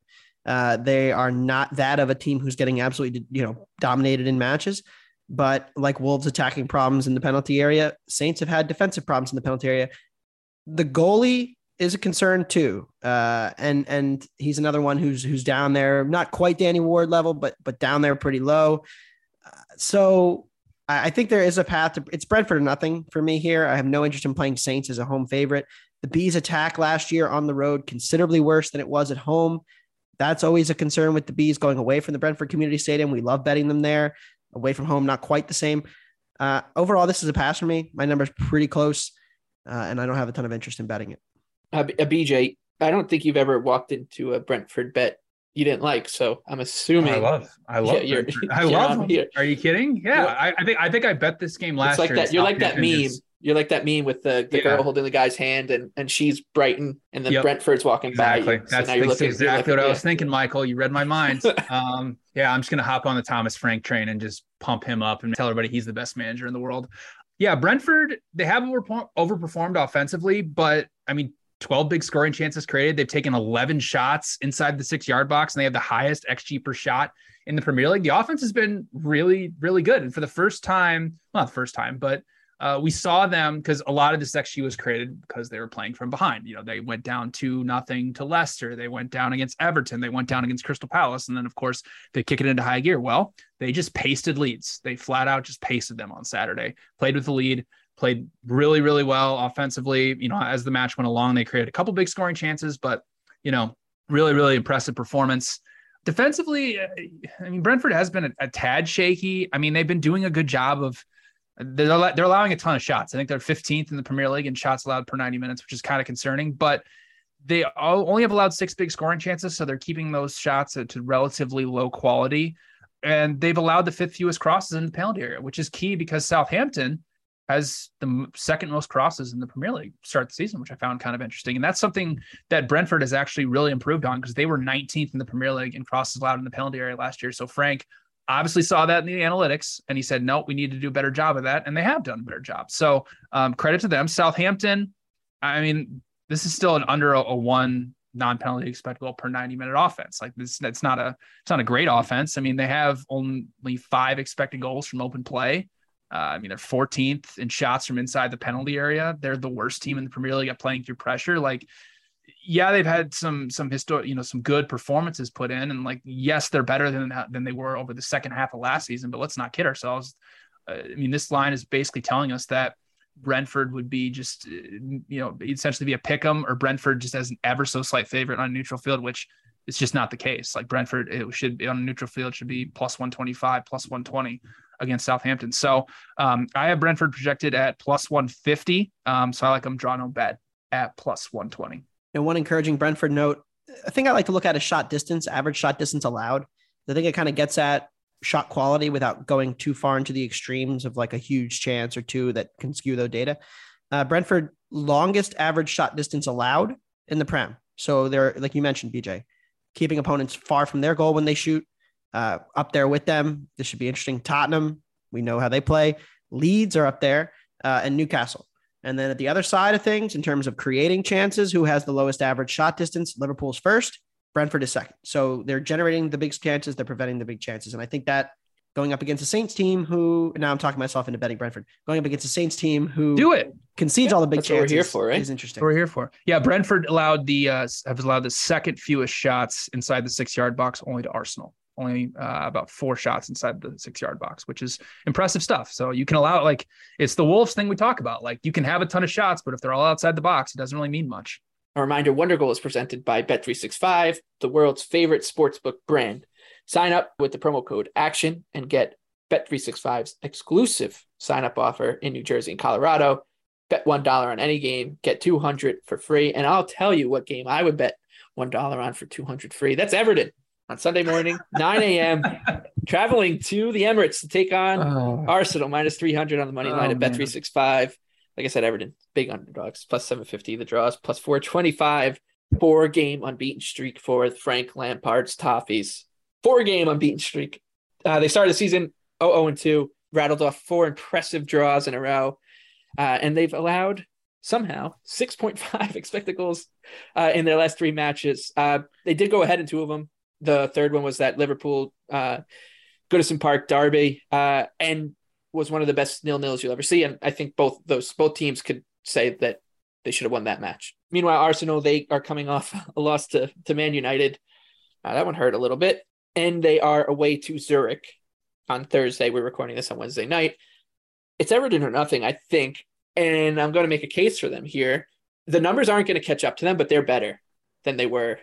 Uh, they are not that of a team who's getting absolutely, you know, dominated in matches. But like Wolves attacking problems in the penalty area, Saints have had defensive problems in the penalty area. The goalie is a concern too, uh, and and he's another one who's who's down there, not quite Danny Ward level, but but down there pretty low. Uh, so I think there is a path to it's Brentford or nothing for me here. I have no interest in playing Saints as a home favorite. The Bees attack last year on the road considerably worse than it was at home. That's always a concern with the Bees going away from the Brentford Community Stadium. We love betting them there. Away from home, not quite the same. Uh, overall, this is a pass for me. My number's pretty close, uh, and I don't have a ton of interest in betting it. Uh, uh, BJ, I don't think you've ever walked into a Brentford bet you didn't like. So I'm assuming I love, I love, Yeah, you're- Brentford. I you're love. on here. Are you kidding? Yeah, I, I think I think I bet this game last it's like year. that. You're like that meme. is- You're like that meme with the, the Yeah. girl holding the guy's hand and, and she's Brighton and then Yep. Brentford's walking by. Exactly. You. So That's, now you're that's looking- exactly looking- what I was yeah. thinking, Michael. You read my mind. um, yeah, I'm just gonna hop on the Thomas Frank train and just pump him up and tell everybody he's the best manager in the world. Yeah, Brentford, they have overperform- overperformed offensively, but I mean, 12 big scoring chances created. They've taken 11 shots inside the six yard box, and they have the highest XG per shot in the Premier League. The offense has been really, really good. And for the first time, well, not the first time, but uh, we saw them because a lot of this XG was created because they were playing from behind. You know, they went down two nothing to Leicester. They went down against Everton. They went down against Crystal Palace, and then of course they kick it into high gear. Well, they just pasted leads. They flat out just pasted them on Saturday. Played with the lead. Played really, really well offensively. You know, as the match went along, they created a couple big scoring chances, but you know, really, really impressive performance. Defensively, I mean, Brentford has been a, a tad shaky. I mean, they've been doing a good job of they're, they're allowing a ton of shots. I think they're 15th in the Premier League in shots allowed per 90 minutes, which is kind of concerning. But they only have allowed six big scoring chances, so they're keeping those shots at, to relatively low quality. And they've allowed the fifth fewest crosses in the penalty area, which is key because Southampton has the second most crosses in the Premier League start the season, which I found kind of interesting. And that's something that Brentford has actually really improved on because they were 19th in the Premier League in crosses allowed in the penalty area last year. So Frank obviously saw that in the analytics and he said, no, we need to do a better job of that. And they have done a better job. So um, credit to them. Southampton, I mean, this is still an under a, a one non-penalty expected goal per 90 minute offense. Like this, that's not a, it's not a great offense. I mean, they have only five expected goals from open play. Uh, I mean, they're 14th in shots from inside the penalty area. They're the worst team in the Premier League at playing through pressure. Like, yeah, they've had some some historic, you know, some good performances put in, and like, yes, they're better than than they were over the second half of last season. But let's not kid ourselves. Uh, I mean, this line is basically telling us that Brentford would be just, uh, you know, essentially be a pick 'em, or Brentford just as an ever so slight favorite on a neutral field, which is just not the case. Like Brentford, it should be on a neutral field should be plus 125, plus 120 against Southampton. So um, I have Brentford projected at plus 150. Um, so I like them draw no bet at plus 120. And one encouraging Brentford note, I think I like to look at a shot distance, average shot distance allowed. I think it kind of gets at shot quality without going too far into the extremes of like a huge chance or two that can skew those data. Uh, Brentford longest average shot distance allowed in the Prem. So they're like you mentioned, BJ, keeping opponents far from their goal when they shoot, uh, up there with them. This should be interesting. Tottenham, we know how they play. Leeds are up there, uh, and Newcastle. And then at the other side of things, in terms of creating chances, who has the lowest average shot distance? Liverpool's first, Brentford is second. So they're generating the big chances, they're preventing the big chances. And I think that going up against a Saints team who now I'm talking myself into betting Brentford, going up against a Saints team who do it concedes yeah, all the big chances. we're here for, right? Is interesting. we're here for. Yeah, Brentford allowed the uh, have allowed the second fewest shots inside the six yard box, only to Arsenal only uh, about four shots inside the six yard box, which is impressive stuff. So you can allow like it's the Wolves thing we talk about. Like you can have a ton of shots, but if they're all outside the box, it doesn't really mean much. A reminder Wondergoal is presented by Bet365, the world's favorite sportsbook brand. Sign up with the promo code ACTION and get Bet365's exclusive sign up offer in New Jersey and Colorado. Bet $1 on any game, get 200 for free. And I'll tell you what game I would bet $1 on for 200 free. That's Everton on Sunday morning, 9 a.m., traveling to the Emirates to take on oh. Arsenal, minus 300 on the money line oh, at Bet365. Like I said, Everton, big underdogs, plus 750. The draws, plus 425. Four game unbeaten streak for Frank Lampard's Toffees. Four game unbeaten streak. Uh, they started the season 0 and 2, rattled off four impressive draws in a row. Uh, and they've allowed somehow 6.5 expected goals uh, in their last three matches. Uh, they did go ahead in two of them the third one was that Liverpool uh, Goodison Park derby, uh, and was one of the best nil nils you'll ever see. And I think both those both teams could say that they should have won that match. Meanwhile, Arsenal they are coming off a loss to to Man United. Uh, that one hurt a little bit, and they are away to Zurich on Thursday. We're recording this on Wednesday night. It's Everton or nothing, I think, and I'm going to make a case for them here. The numbers aren't going to catch up to them, but they're better than they were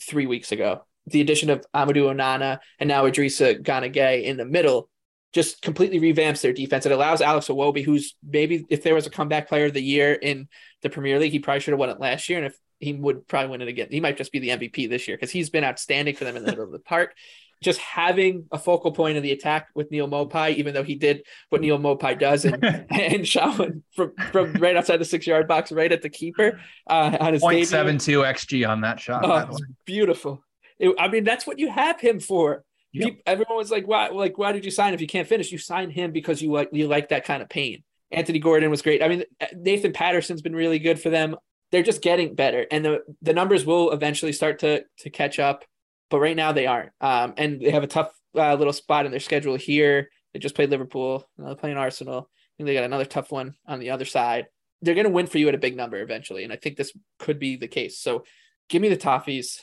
three weeks ago the addition of Amadou Onana and now Idrissa Gana Gueye in the middle just completely revamps their defense. It allows Alex Iwobi, who's maybe if there was a comeback player of the year in the Premier League, he probably should have won it last year. And if he would probably win it again, he might just be the MVP this year because he's been outstanding for them in the middle of the park. Just having a focal point of the attack with Neal Maupay, even though he did what Neal Maupay does and and shot from, from right outside the six yard box, right at the keeper uh, on his 0.72 xg on that shot. Oh, beautiful. It, I mean, that's what you have him for. Yep. People, everyone was like, "Why? Like, why did you sign if you can't finish? You sign him because you like you like that kind of pain." Anthony Gordon was great. I mean, Nathan Patterson's been really good for them. They're just getting better, and the the numbers will eventually start to to catch up. But right now they aren't, um, and they have a tough uh, little spot in their schedule here. They just played Liverpool. Now they're playing Arsenal. I think they got another tough one on the other side. They're going to win for you at a big number eventually, and I think this could be the case. So, give me the Toffees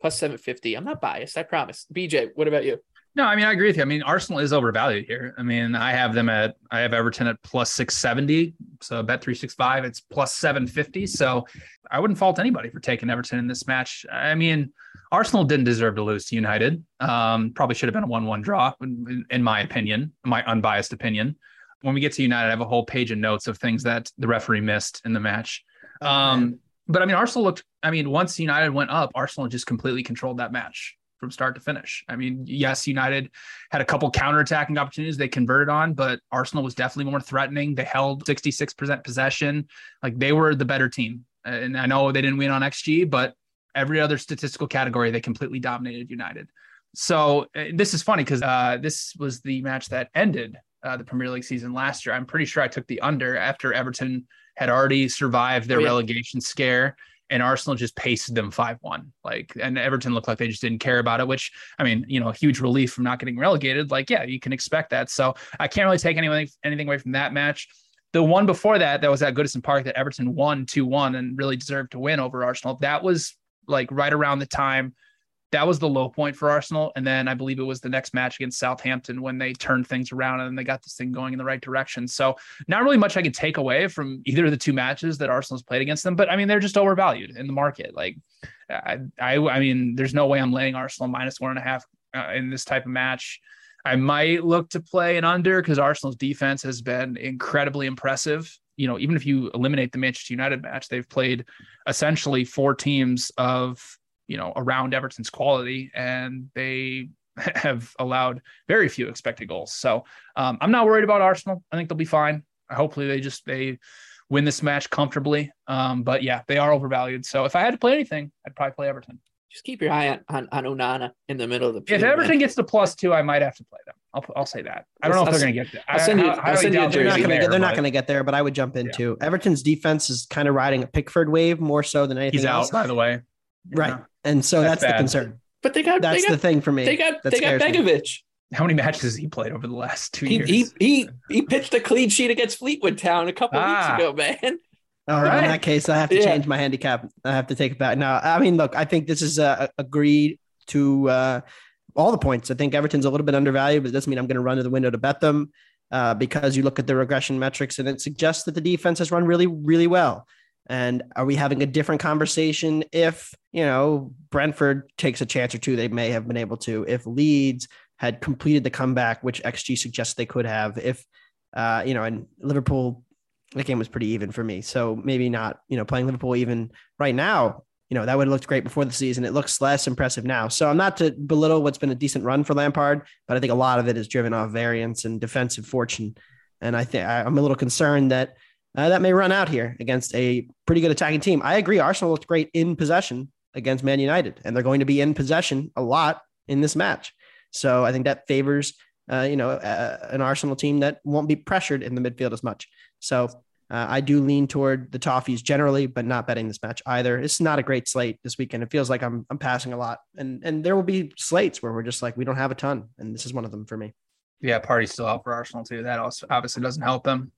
plus 750. I'm not biased, I promise. BJ, what about you? No, I mean I agree with you. I mean Arsenal is overvalued here. I mean I have them at I have Everton at plus 670. So bet 365 it's plus 750. So I wouldn't fault anybody for taking Everton in this match. I mean Arsenal didn't deserve to lose to United. Um, probably should have been a 1-1 draw in, in my opinion, my unbiased opinion. When we get to United, I have a whole page of notes of things that the referee missed in the match. Um, but I mean, Arsenal looked. I mean, once United went up, Arsenal just completely controlled that match from start to finish. I mean, yes, United had a couple counterattacking opportunities they converted on, but Arsenal was definitely more threatening. They held 66% possession. Like they were the better team. And I know they didn't win on XG, but every other statistical category, they completely dominated United. So uh, this is funny because uh, this was the match that ended uh, the Premier League season last year. I'm pretty sure I took the under after Everton had already survived their oh, yeah. relegation scare and Arsenal just pasted them 5-1. Like and Everton looked like they just didn't care about it, which I mean, you know, a huge relief from not getting relegated. Like, yeah, you can expect that. So I can't really take anything anything away from that match. The one before that, that was at Goodison Park that Everton won 2-1 and really deserved to win over Arsenal. That was like right around the time that was the low point for Arsenal. And then I believe it was the next match against Southampton when they turned things around and they got this thing going in the right direction. So not really much I could take away from either of the two matches that Arsenal's played against them, but I mean, they're just overvalued in the market. Like I, I, I mean, there's no way I'm laying Arsenal minus one and a half uh, in this type of match. I might look to play an under because Arsenal's defense has been incredibly impressive. You know, even if you eliminate the Manchester United match, they've played essentially four teams of you know, around Everton's quality, and they have allowed very few expected goals. So um, I'm not worried about Arsenal. I think they'll be fine. Hopefully they just they win this match comfortably. Um, but yeah, they are overvalued. So if I had to play anything, I'd probably play Everton. Just keep your eye on, on, on Onana in the middle of the. If Everton man. gets to plus two, I might have to play them. I'll, I'll say that. I don't know if I'll they're going to get there. I'll send you- I- I I'll send you a they're They're not jersey going to get. They're not going to get there, but I would jump in Yeah. too. Everton's defense is kind of riding a Pickford wave more so than anything else. He's else. out, by the way. Right, Yeah. And so That's that's, the bad. concern. but they got That's they got the thing for me. they got that they got scares me. Begovic. How many matches has he played over the last two He, years? he he he pitched a clean sheet against Fleetwood Town a couple Ah. weeks ago, man. All right. right. in that case, I have to Yeah. change my handicap. I have to take it back. No, I mean, look, I think this is uh, agreed to uh, all the points. I think Everton's a little bit undervalued, but it doesn't mean I'm going to run to the window to bet them uh, because you look at the regression metrics and it suggests that the defense has run really, really well. And are we having a different conversation if, you know, Brentford takes a chance or two? They may have been able to. If Leeds had completed the comeback, which XG suggests they could have, if, uh, you know, and Liverpool that game was pretty even for me. So maybe not, you know, playing Liverpool even right now, you know, that would have looked great before the season. It looks less impressive now. So I'm not to belittle what's been a decent run for Lampard, but I think a lot of it is driven off variance and defensive fortune. And I think I'm a little concerned that uh, that may run out here against a pretty good attacking team. I agree. Arsenal looked great in possession against Man United, and they're going to be in possession a lot in this match. So I think that favors, uh, you know, uh, an Arsenal team that won't be pressured in the midfield as much. So uh, I do lean toward the Toffees generally, but not betting this match either. It's not a great slate this weekend. It feels like I'm I'm passing a lot, and and there will be slates where we're just like we don't have a ton, and this is one of them for me. yeah, party's still out for Arsenal too. That also obviously doesn't help them.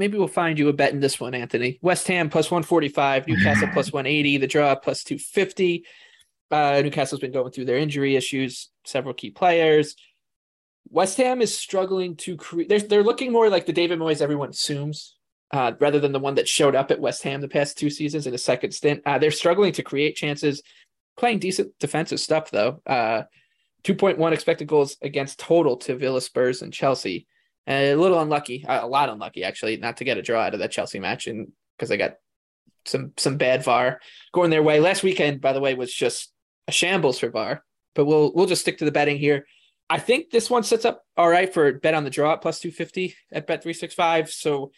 Maybe we'll find you a bet in this one, Anthony. West Ham plus 145, Newcastle plus 180, the draw plus 250. Uh, Newcastle's been going through their injury issues, several key players. West Ham is struggling to create. They're, they're looking more like the David Moyes everyone assumes, uh, rather than the one that showed up at West Ham the past two seasons in a second stint. Uh, they're struggling to create chances, playing decent defensive stuff though. Uh, 2.1 expected goals against total to Villa, Spurs, and Chelsea. A little unlucky, a lot unlucky actually, not to get a draw out of that Chelsea match, and because they got some some bad VAR going their way. Last weekend, by the way, was just a shambles for VAR. But we'll we'll just stick to the betting here. I think this one sets up all right for bet on the draw at plus two fifty at bet three six five. So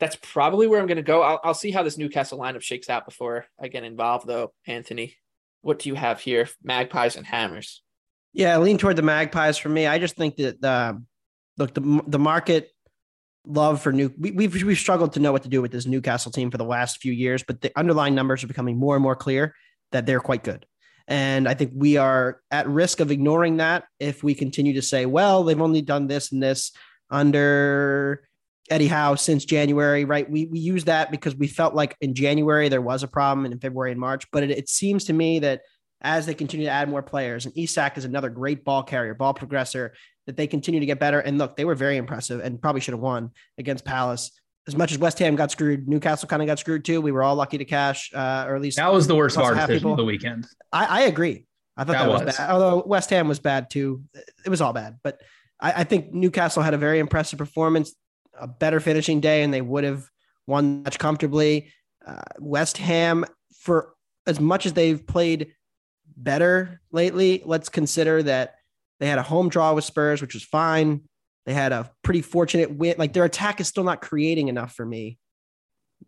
that's probably where I'm going to go. I'll I'll see how this Newcastle lineup shakes out before I get involved, though. Anthony, what do you have here? Magpies and hammers. Yeah, I lean toward the Magpies for me. I just think that uh, look the the market love for new we, we've we've struggled to know what to do with this Newcastle team for the last few years, but the underlying numbers are becoming more and more clear that they're quite good. And I think we are at risk of ignoring that if we continue to say, well, they've only done this and this under Eddie Howe since January, right? We we use that because we felt like in January there was a problem and in February and March, but it, it seems to me that as they continue to add more players, and Isak is another great ball carrier, ball progressor, that they continue to get better. And look, they were very impressive and probably should have won against Palace. As much as West Ham got screwed, Newcastle kind of got screwed too. We were all lucky to cash, uh, or at least That was the worst VAR decision of the weekend. I, I agree. I thought That that, was. was. bad. Although West Ham was bad too. It was all bad. But I, I think Newcastle had a very impressive performance, a better finishing day, and they would have won match comfortably. Uh, West Ham, for as much as they've played better lately, let's consider that they had a home draw with Spurs, which was fine. They had a pretty fortunate win. Like their attack is still not creating enough for me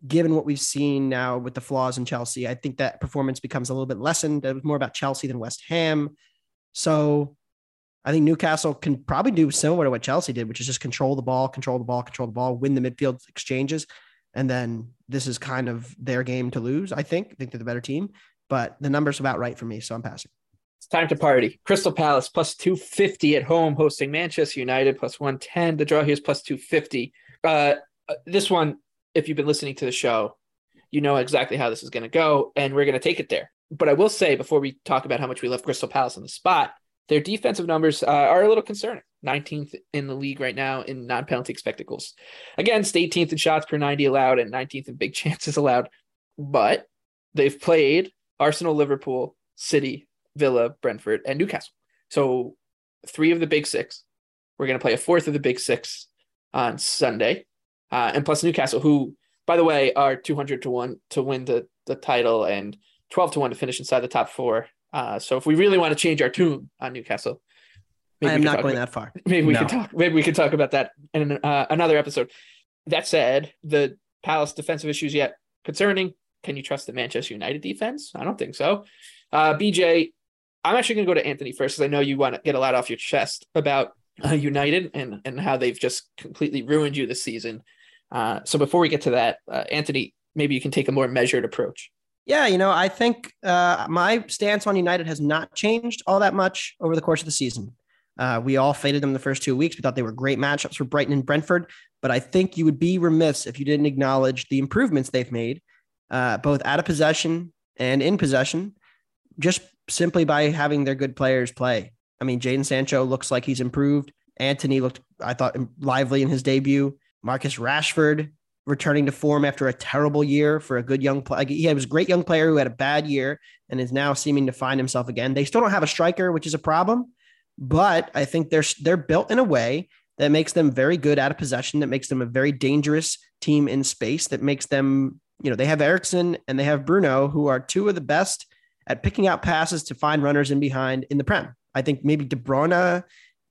given what we've seen now with the flaws in Chelsea, I think that performance becomes a little bit lessened. It was more about Chelsea than West Ham. So I think Newcastle can probably do similar to what Chelsea did, which is just control the ball, control the ball, control the ball, win the midfield exchanges. And then this is kind of their game to lose. I think. I think they're the better team, but the number's about right for me. So I'm passing. It's time to party. Crystal Palace plus 250 at home hosting Manchester United plus 110. The draw here is plus 250. Uh, this one, if you've been listening to the show, you know exactly how this is going to go, and we're going to take it there. But I will say before we talk about how much we love Crystal Palace on the spot, their defensive numbers uh, are a little concerning. 19th in the league right now in non penalty goals, against 18th in shots per 90 allowed and 19th in big chances allowed. But they've played Arsenal, Liverpool, City, Villa, Brentford, and Newcastle. So three of the big six. We're going to play a fourth of the big six on Sunday. Uh, and plus Newcastle, who, by the way, are 200 to 1 to win the, the title and 12 to 1 to finish inside the top four. Uh, so if we really want to change our tune on Newcastle, I am not going about, that far. Maybe we no. can talk. Maybe we can talk about that in uh, another episode. That said, the Palace defensive issues yet concerning. Can you trust the Manchester United defense? I don't think so. Uh, BJ, I'm actually going to go to Anthony first because I know you want to get a lot off your chest about uh, United and and how they've just completely ruined you this season. Uh, so before we get to that, uh, Anthony, maybe you can take a more measured approach. Yeah, you know, I think uh, my stance on United has not changed all that much over the course of the season. Uh, we all faded them the first two weeks. We thought they were great matchups for Brighton and Brentford, but I think you would be remiss if you didn't acknowledge the improvements they've made, uh, both out of possession and in possession, just simply by having their good players play. I mean, Jadon Sancho looks like he's improved. Anthony looked, I thought, lively in his debut. Marcus Rashford returning to form after a terrible year for a good young player. He was a great young player who had a bad year and is now seeming to find himself again. They still don't have a striker, which is a problem, but I think they're they're built in a way that makes them very good out of possession, that makes them a very dangerous team in space, that makes them, you know, they have Eriksen and they have Bruno, who are two of the best at picking out passes to find runners in behind in the Prem. I think maybe De Bruyne,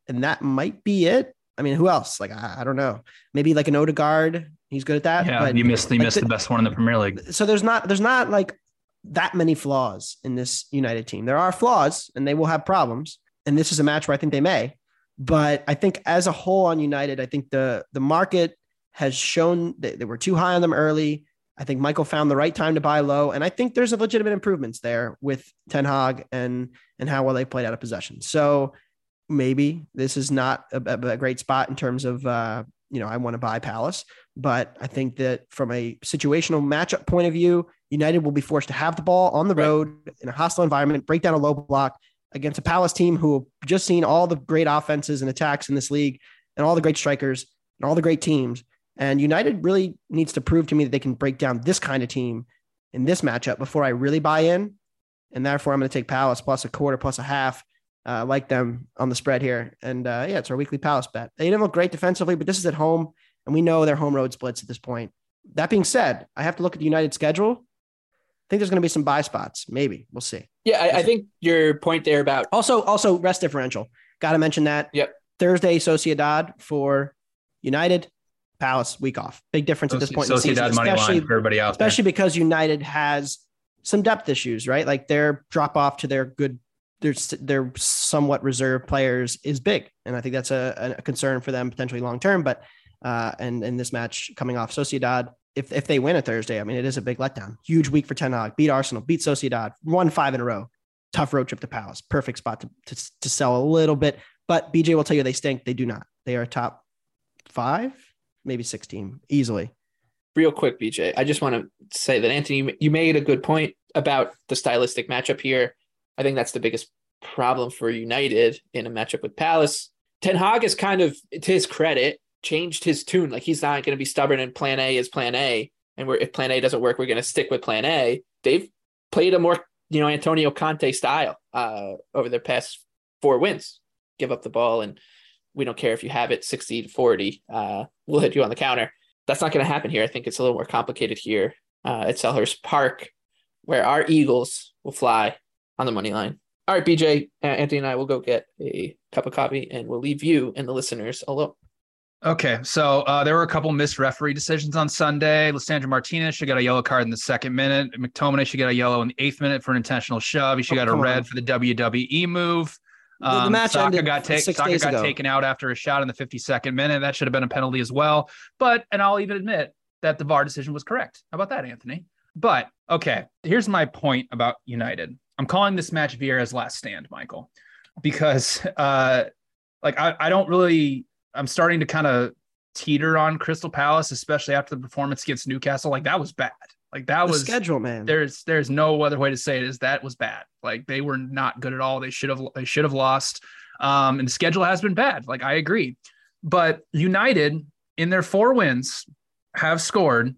and that might be it. I mean, who else? Like, I, I don't know. Maybe like an Odegaard. He's good at that. Yeah, but you missed you like missed the, the best one in the Premier League. So there's not there's not like that many flaws in this United team. There are flaws, and they will have problems. And this is a match where I think they may. But I think as a whole on United, I think the the market has shown that they were too high on them early. I think Michael found the right time to buy low, and I think there's a legitimate improvements there with Ten Hag and and how well they played out of possession. So maybe this is not a, a great spot in terms of uh, you know I want to buy Palace, but I think that from a situational matchup point of view, United will be forced to have the ball on the right. road in a hostile environment, break down a low block against a Palace team who have just seen all the great offenses and attacks in this league, and all the great strikers and all the great teams. And United really needs to prove to me that they can break down this kind of team in this matchup before I really buy in. And therefore, I'm going to take Palace plus a quarter, plus a half. Uh, like them on the spread here. And uh, yeah, it's our weekly Palace bet. They didn't look great defensively, but this is at home, and we know their home road splits at this point. That being said, I have to look at the United schedule. I think there's going to be some buy spots. Maybe we'll see. Yeah, I, I think your point there about also also rest differential. Got to mention that. Yep. Thursday Sociedad for United. Palace week off. Big difference at this point. Sociedad in the season, money line for everybody else. Especially there. because United has some depth issues, right? Like their drop off to their good, their their somewhat reserved players is big, and I think that's a, a concern for them potentially long term. But uh, and in this match coming off Sociedad, if if they win a Thursday, I mean it is a big letdown. Huge week for Ten Hag. Beat Arsenal, beat Sociedad, won five in a row. Tough road trip to Palace. Perfect spot to, to, to sell a little bit. But BJ will tell you they stink. They do not. They are top five maybe 16 easily. Real quick, BJ, I just want to say that Anthony, you made a good point about the stylistic matchup here. I think that's the biggest problem for United in a matchup with Palace. Ten Hag is kind of, to his credit, changed his tune. Like he's not going to be stubborn and plan A is plan A. And we're, if plan A doesn't work, we're going to stick with plan A. They've played a more, you know, Antonio Conte style uh, over their past four wins. Give up the ball and we don't care if you have it 60 to 40. Uh, we'll hit you on the counter. That's not going to happen here. I think it's a little more complicated here uh, at Selhurst Park, where our Eagles will fly on the money line. All right, BJ, uh, Anthony and I will go get a cup of coffee and we'll leave you and the listeners alone. Okay, so uh, there were a couple missed referee decisions on Sunday. Lisandro Martinez should get a yellow card in the second minute. McTominay should get a yellow in the eighth minute for an intentional shove. He should oh, get a red on. for the WWE move. Um, the match Saka got, take, Saka got taken out after a shot in the 52nd minute. That should have been a penalty as well. But, and I'll even admit that the VAR decision was correct. How about that, Anthony? But, okay, here's my point about United. I'm calling this match Vieira's last stand, Michael, because, uh, like, I, I don't really, I'm starting to kind of teeter on Crystal Palace, especially after the performance against Newcastle. Like, that was bad. Like that the was schedule, man. There's there's no other way to say it is that was bad. Like they were not good at all. They should have they should have lost. Um, and the schedule has been bad. Like I agree, but United in their four wins have scored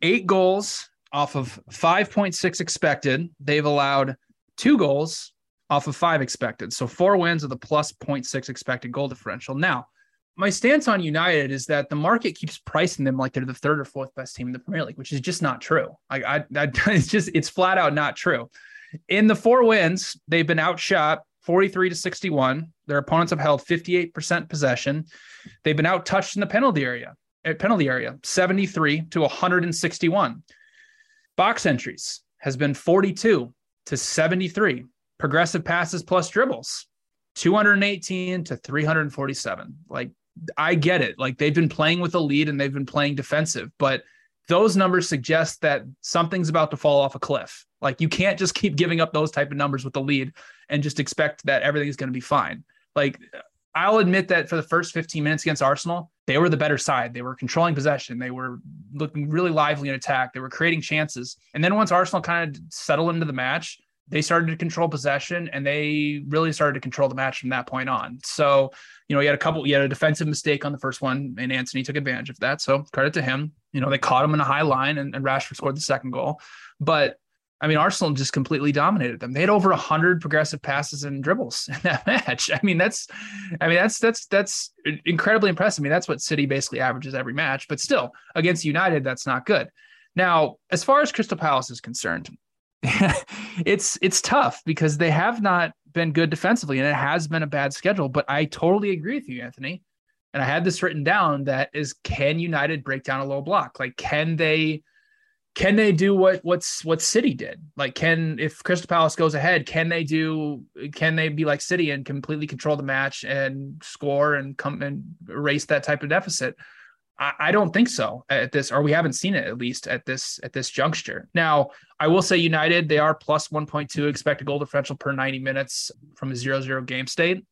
eight goals off of 5.6 expected. They've allowed two goals off of five expected. So four wins with a plus 0.6 expected goal differential. Now, my stance on United is that the market keeps pricing them like they're the third or fourth best team in the Premier League, which is just not true. I, I, I it's just it's flat out not true. In the four wins, they've been outshot 43 to 61. Their opponents have held 58% possession. They've been out touched in the penalty area, at penalty area, 73 to 161. Box entries has been 42 to 73. Progressive passes plus dribbles, 218 to 347. Like I get it. Like they've been playing with a lead and they've been playing defensive, but those numbers suggest that something's about to fall off a cliff. Like you can't just keep giving up those type of numbers with the lead and just expect that everything's going to be fine. Like I'll admit that for the first 15 minutes against Arsenal, they were the better side. They were controlling possession. They were looking really lively in attack. They were creating chances. And then once Arsenal kind of settled into the match, they started to control possession and they really started to control the match from that point on. So, you know, he had a couple, he had a defensive mistake on the first one, and Anthony took advantage of that. So credit to him. You know, they caught him in a high line and, and Rashford scored the second goal. But I mean, Arsenal just completely dominated them. They had over hundred progressive passes and dribbles in that match. I mean, that's, I mean, that's that's that's incredibly impressive. I mean, that's what City basically averages every match. But still, against United, that's not good. Now, as far as Crystal Palace is concerned, it's it's tough because they have not been good defensively, and it has been a bad schedule. But I totally agree with you, Anthony. And I had this written down that is can United break down a low block? Like, can they? can they do what what's what City did? Like, can if Crystal Palace goes ahead, can they do? Can they be like City and completely control the match and score and come and erase that type of deficit? I, don't think so at this, or we haven't seen it at least at this at this juncture. Now, I will say United they are plus 1.2 expected goal differential per 90 minutes from a zero-zero game state.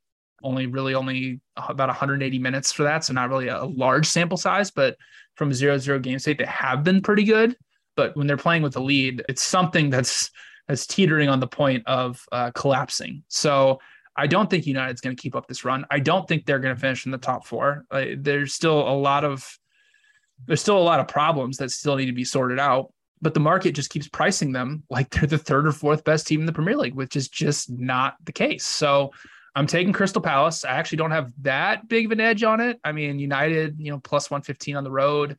Only really only about 180 minutes for that, so not really a large sample size, but from a zero-zero game state, they have been pretty good but when they're playing with the lead, it's something that's that's teetering on the point of uh, collapsing. So I don't think United's going to keep up this run. I don't think they're going to finish in the top four. Uh, there's still a lot of there's still a lot of problems that still need to be sorted out. But the market just keeps pricing them like they're the third or fourth best team in the Premier League, which is just not the case. So I'm taking Crystal Palace. I actually don't have that big of an edge on it. I mean, United, you know, plus 115 on the road.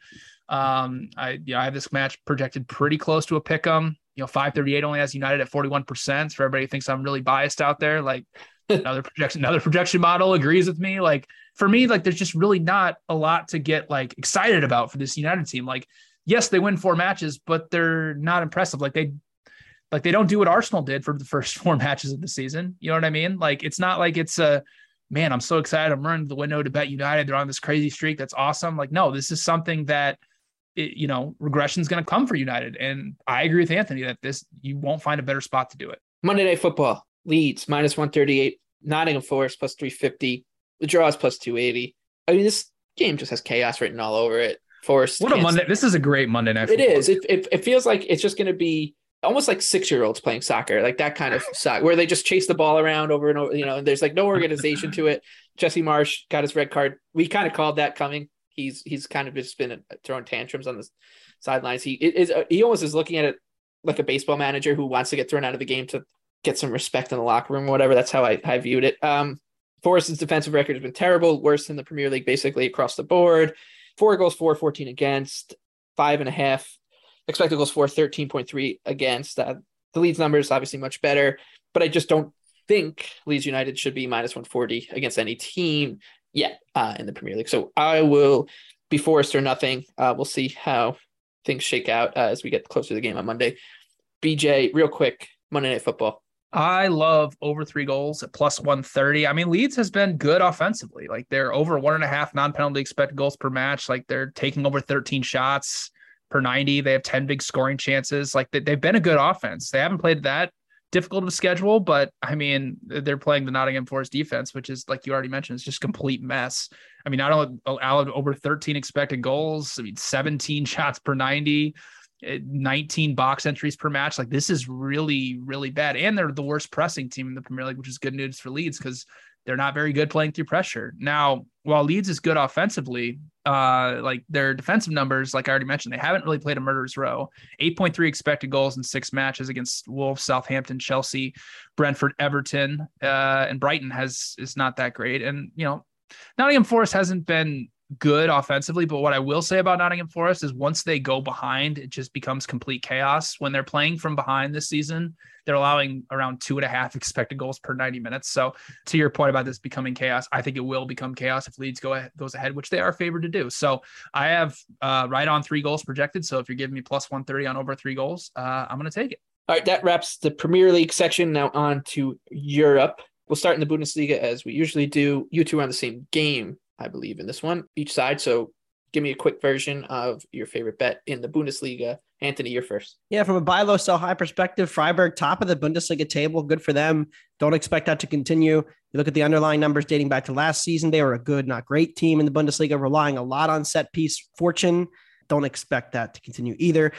Um, I you know, I have this match projected pretty close to a pick 'em. You know, 538 only has United at 41%. For everybody thinks I'm really biased out there. Like another projection, another projection model agrees with me. Like for me, like there's just really not a lot to get like excited about for this United team. Like, yes, they win four matches, but they're not impressive. Like they like they don't do what Arsenal did for the first four matches of the season. You know what I mean? Like it's not like it's a man, I'm so excited. I'm running the window to bet United. They're on this crazy streak. That's awesome. Like, no, this is something that it, you know, regression is going to come for United. And I agree with Anthony that this, you won't find a better spot to do it. Monday Night Football, Leeds minus 138, Nottingham Forest plus 350, the draw is plus 280. I mean, this game just has chaos written all over it. Forest. What a Monday. This is a great Monday night. It is. It, it, it feels like it's just going to be almost like six year olds playing soccer, like that kind of soccer where they just chase the ball around over and over, you know, and there's like no organization to it. Jesse Marsch got his red card. We kind of called that coming he's he's kind of just been uh, throwing tantrums on the sidelines. He is uh, he almost is looking at it like a baseball manager who wants to get thrown out of the game to get some respect in the locker room whatever. That's how I, I viewed it. Um, Forest's defensive record has been terrible, worse than the Premier League basically across the board. Four goals for, 14 against, five and a half expected goals for, 13.3 against. Uh, the Leeds numbers obviously much better, but I just don't think Leeds United should be minus 140 against any team yet uh, in the Premier League. So I will be Forest or nothing. Uh, we'll see how things shake out uh, as we get closer to the game on Monday. BJ, real quick, Monday Night Football. I love over three goals at plus 130. I mean, Leeds has been good offensively. Like they're over one and a half non penalty expected goals per match. Like they're taking over 13 shots per 90. They have 10 big scoring chances. Like they, have been a good offense. They haven't played that difficult of a schedule, but I mean, they're playing the Nottingham Forest defense, which is like you already mentioned, it's just complete mess. I mean, not only allowed over 13 expected goals, I mean, 17 shots per 90, eh, 19 box entries per match. Like this is really, really bad. And they're the worst pressing team in the Premier League, which is good news for Leeds because they're not very good playing through pressure. Now, while Leeds is good offensively, uh, like their defensive numbers, like I already mentioned, they haven't really played a murderer's row. 8.3 expected goals in six matches against Wolves, Southampton, Chelsea, Brentford, Everton, uh, and Brighton has is not that great. And you know, Nottingham Forest hasn't been good offensively. But what I will say about Nottingham Forest is once they go behind, it just becomes complete chaos. When they're playing from behind this season, they're allowing around two and a half expected goals per 90 minutes. So to your point about this becoming chaos, I think it will become chaos if Leeds go ahead, goes ahead, which they are favored to do. So I have uh, right on three goals projected. So if you're giving me plus 130 on over three goals, uh, I'm going to take it. All right, that wraps the Premier League section. Now on to Europe. We'll start in the Bundesliga as we usually do. You two are on the same game, I believe, in this one, each side. So give me a quick version of your favorite bet in the Bundesliga. Anthony, you're first. Yeah, from a buy low, sell high perspective, Freiburg top of the Bundesliga table. Good for them. Don't expect that to continue. You look at the underlying numbers dating back to last season. They were a good, not great team in the Bundesliga, relying a lot on set piece fortune. Don't expect that to continue either.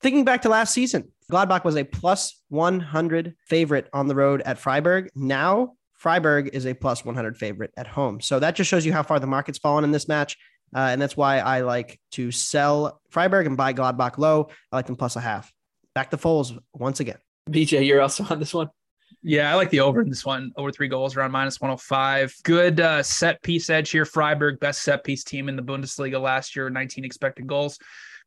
Thinking back to last season, Gladbach was a plus 100 favorite on the road at Freiburg. Now Freiburg is a plus 100 favorite at home. So that just shows you how far the market's fallen in this match. Uh, and that's why I like to sell Freiburg and buy Gladbach low. I like them plus a half. Back to Foals once again. BJ, you're also on this one. Yeah, I like the over in this one. Over three goals around minus 105. Good uh, set piece edge here. Freiburg, best set piece team in the Bundesliga last year, 19 expected goals.